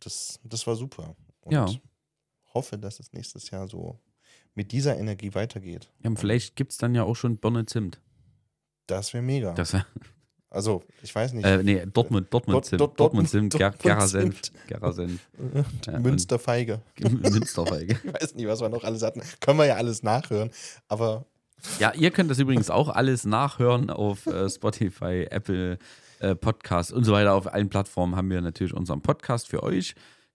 das, das war super. Und Ja. hoffe, dass es nächstes Jahr so mit dieser Energie weitergeht. Ja, und vielleicht gibt es dann ja auch schon Birne Zimt. Das wäre mega. Das, äh, also, ich weiß nicht. nee, Dortmund, Dortmund Dort- Zimt. Dort- Dortmund Zimt, Ger- Dortmund Gerrer Senf. Zimt. Gerrer Senf. *laughs* Ja, und- Münsterfeige. *laughs* Münsterfeige. Ich weiß nicht, was wir noch alles hatten. Können wir ja alles nachhören. Aber Ja, ihr könnt das übrigens auch alles nachhören auf äh, Spotify, Apple äh, Podcast und so weiter. Auf allen Plattformen haben wir natürlich unseren Podcast für euch.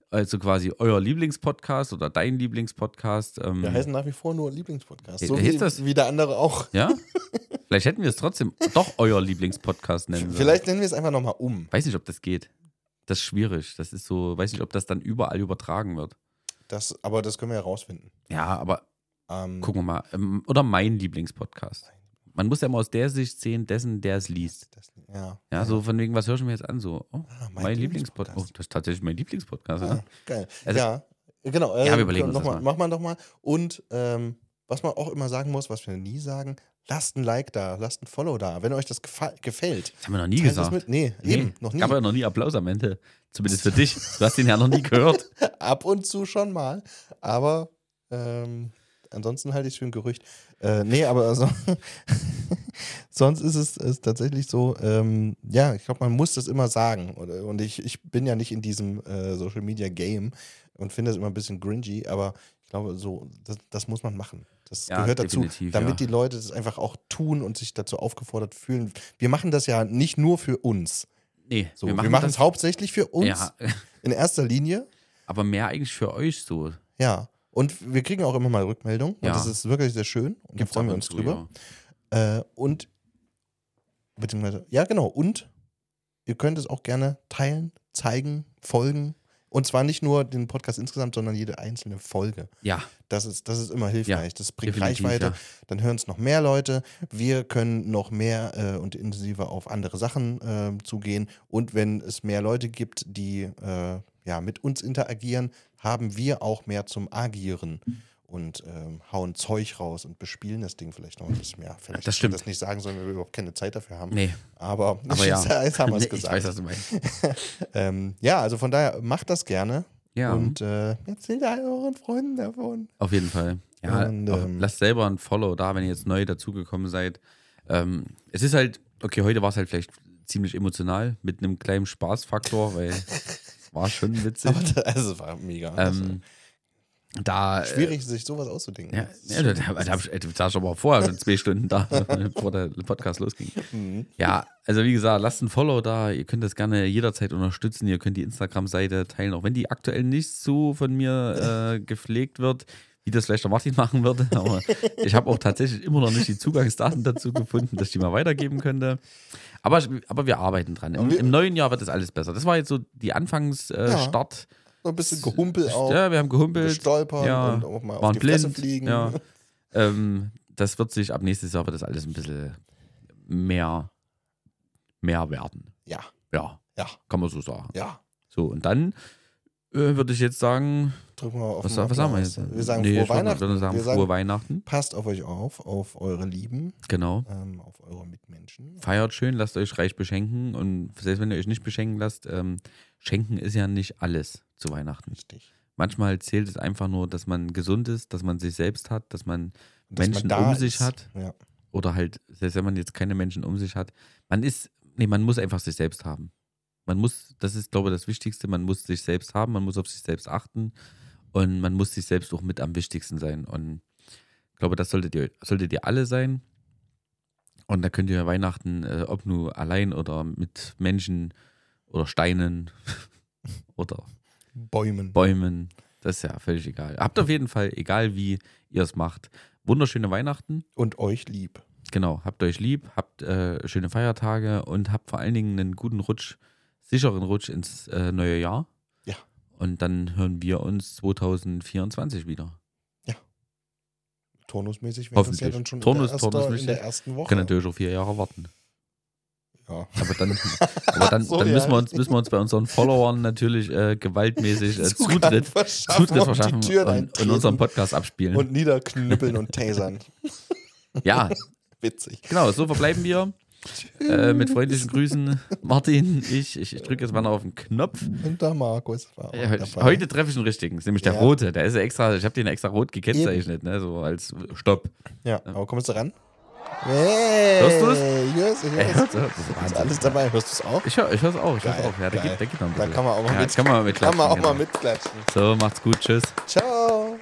Also quasi euer Lieblingspodcast oder dein Lieblingspodcast. Ähm, wir heißen nach wie vor nur Lieblingspodcast. So heißt wie, das? wie der andere auch. ja? *laughs* Vielleicht hätten wir es trotzdem doch euer Lieblingspodcast nennen sollen. Vielleicht nennen wir es einfach nochmal um. Weiß nicht, ob das geht. Das ist schwierig. Das ist so, weiß nicht, ob das dann überall übertragen wird. Das, aber das können wir ja rausfinden. Ja, aber Ähm, gucken wir mal. Ähm, Oder mein Lieblingspodcast. Man muss ja immer aus der Sicht sehen, dessen, der es liest. Das, ja. Ja, so von wegen, was hörst du mir jetzt an? So, oh, Ah, mein, Lieblingspodcast. Oh, das ist tatsächlich mein Lieblingspodcast. Ah, Ja. geil. Also- ja, genau. Ja, wir überlegen uns noch das mal, mal. Mach mal doch mal. Und ähm, was man auch immer sagen muss, was wir nie sagen, lasst ein Like da, lasst ein Follow da, wenn euch das gefällt. Das haben wir noch nie gesagt. Das mit. Nee, eben, noch nie. Gab ja noch nie Applaus am Ende. Zumindest für dich. Du hast den ja noch nie gehört. *laughs* Ab und zu schon mal. Aber ähm, ansonsten halte ich es für ein Gerücht. Äh, nee, aber also, *laughs* sonst ist es ist tatsächlich so, ähm, ja, ich glaube, man muss das immer sagen. Oder, und ich, ich bin ja nicht in diesem äh, Social Media Game und finde das immer ein bisschen gringy, aber ich glaube, so, das, das muss man machen. Das Ja, gehört dazu, damit ja. die Leute das einfach auch tun und sich dazu aufgefordert fühlen. Wir machen das ja nicht nur für uns. Nee, So, wir machen es hauptsächlich für uns Ja, in erster Linie. aber mehr eigentlich für euch so. Ja. Und wir kriegen auch immer mal Rückmeldungen. Ja. Und das ist wirklich sehr schön. Und Gibt's da freuen wir uns drüber. Äh, und beziehungsweise, ja, genau. Und ihr könnt es auch gerne teilen, zeigen, folgen. Und zwar nicht nur den Podcast insgesamt, sondern jede einzelne Folge. Ja, Das ist, das ist immer hilfreich. das bringt Reichweite. ja. Dann hören es noch mehr Leute. Wir können noch mehr äh, und intensiver auf andere Sachen äh, zugehen. Und wenn es mehr Leute gibt, die äh, ja, mit uns interagieren, haben wir auch mehr zum Agieren und ähm, hauen Zeug raus und bespielen das Ding vielleicht noch ein bisschen mehr. Vielleicht Das stimmt. das nicht sagen sollen, weil wir überhaupt keine Zeit dafür haben. nee. Aber, Aber *laughs* ja. jetzt haben wir es *laughs* Nee, Ich gesagt. weiß, was du meinst. *laughs* ähm, ja, also von daher macht das gerne. Ja, Und äh, erzählt all euren Freunden davon. auf jeden Fall. Ja, Und, ähm, lasst selber ein Follow da, wenn ihr jetzt neu dazugekommen seid. Ähm, es ist halt, okay, heute war es halt vielleicht ziemlich emotional mit einem kleinen Spaßfaktor, weil es war schon witzig. Aber das, also, es war mega. Ähm, da, äh, Schwierig, sich sowas auszudingen. Ja, ja, da, da, da äh, saß schon mal vorher schon zwei Stunden da, *laughs* bevor der Podcast losging. Mhm. Ja, also wie gesagt, lasst ein Follow da. Ihr könnt das gerne jederzeit unterstützen. Ihr könnt die Instagram-Seite teilen, auch wenn die aktuell nicht so von mir äh, *laughs* gepflegt wird, wie das vielleicht der Martin machen würde. Aber ich habe auch tatsächlich immer noch nicht die Zugangsdaten dazu gefunden, dass ich die mal weitergeben könnte. Aber, aber wir arbeiten dran. Im, Im neuen Jahr wird das alles besser. Das war jetzt so die Anfangsstart. Äh, Ja. So ein bisschen Gehumpel auch. Ja, wir haben gehumpelt. Gestolpert ja, und auch mal auf die Fresse blind, fliegen. Ja. *laughs* ähm, das wird sich ab nächstes Jahr wird das alles ein bisschen mehr, mehr werden. Ja, Ja, ja, kann man so sagen. ja. So, und dann Äh, Würde ich jetzt sagen, Drücken wir auf was, was sagen wir jetzt? Wir sagen Nee, frohe Weihnachten. würde sagen, wir sagen, frohe Weihnachten. passt auf euch auf, auf eure Lieben, Genau. ähm, auf eure Mitmenschen. Feiert schön, lasst euch reich beschenken und selbst wenn ihr euch nicht beschenken lasst, ähm, schenken ist ja nicht alles zu Weihnachten. Richtig. Manchmal zählt es einfach nur, dass man gesund ist, dass man sich selbst hat, dass man dass man Menschen da um sich ist. hat. Ja. oder halt, selbst wenn man jetzt keine Menschen um sich hat, man ist, nee, man muss einfach sich selbst haben. Man muss, das ist, glaube ich, das Wichtigste, man muss sich selbst haben, man muss auf sich selbst achten und man muss sich selbst auch mit am wichtigsten sein. Und ich glaube, das solltet ihr, solltet ihr alle sein. Und da könnt ihr Weihnachten, äh, ob nur allein oder mit Menschen oder Steinen *laughs* oder Bäumen. Bäumen, das ist ja völlig egal. Habt auf jeden Fall, egal wie ihr es macht, wunderschöne Weihnachten. Und euch lieb. Genau, habt euch lieb, habt äh, schöne Feiertage und habt vor allen Dingen einen guten Rutsch, sicheren Rutsch ins äh, neue Jahr. Ja. Und dann hören wir uns 2024 wieder. Turnusmäßig wäre das ja dann schon Turnus- in, der erster, turnusmäßig. in der ersten Woche. Können natürlich auch vier Jahre warten. Ja. Aber dann, *laughs* aber dann, So, dann ja. müssen, wir uns, müssen wir uns bei unseren Followern natürlich äh, gewaltmäßig äh, Zutritt, verschaffen Zutritt verschaffen und, eintreten unseren Podcast abspielen. Und niederknüppeln und tasern. *laughs* ja, Witzig. genau, so verbleiben wir. Äh, mit freundlichen Grüßen, Martin. Ich, ich, ich drücke jetzt mal noch auf den Knopf. Und der Markus war auch Ja, dabei. heute treffe ich einen richtigen, ist nämlich der Ja. rote. Der ist ja extra, ich habe den extra rot gekennzeichnet, ne? So als Stopp. Ja, aber kommst du ran? Hey, Hörst du's? Ich hör's, ich Ey, hör's. hörst du? Das ist alles dabei. Hörst du es auch? Ich höre ich hör's auch, ich hör's auch. Ja, der geil. geht, der geht noch ein Da bisschen. kann man auch mal ja, mit- kann man mal Kann man auch mitklatschen, mal genau. mitklatschen. So, macht's gut, tschüss. Ciao.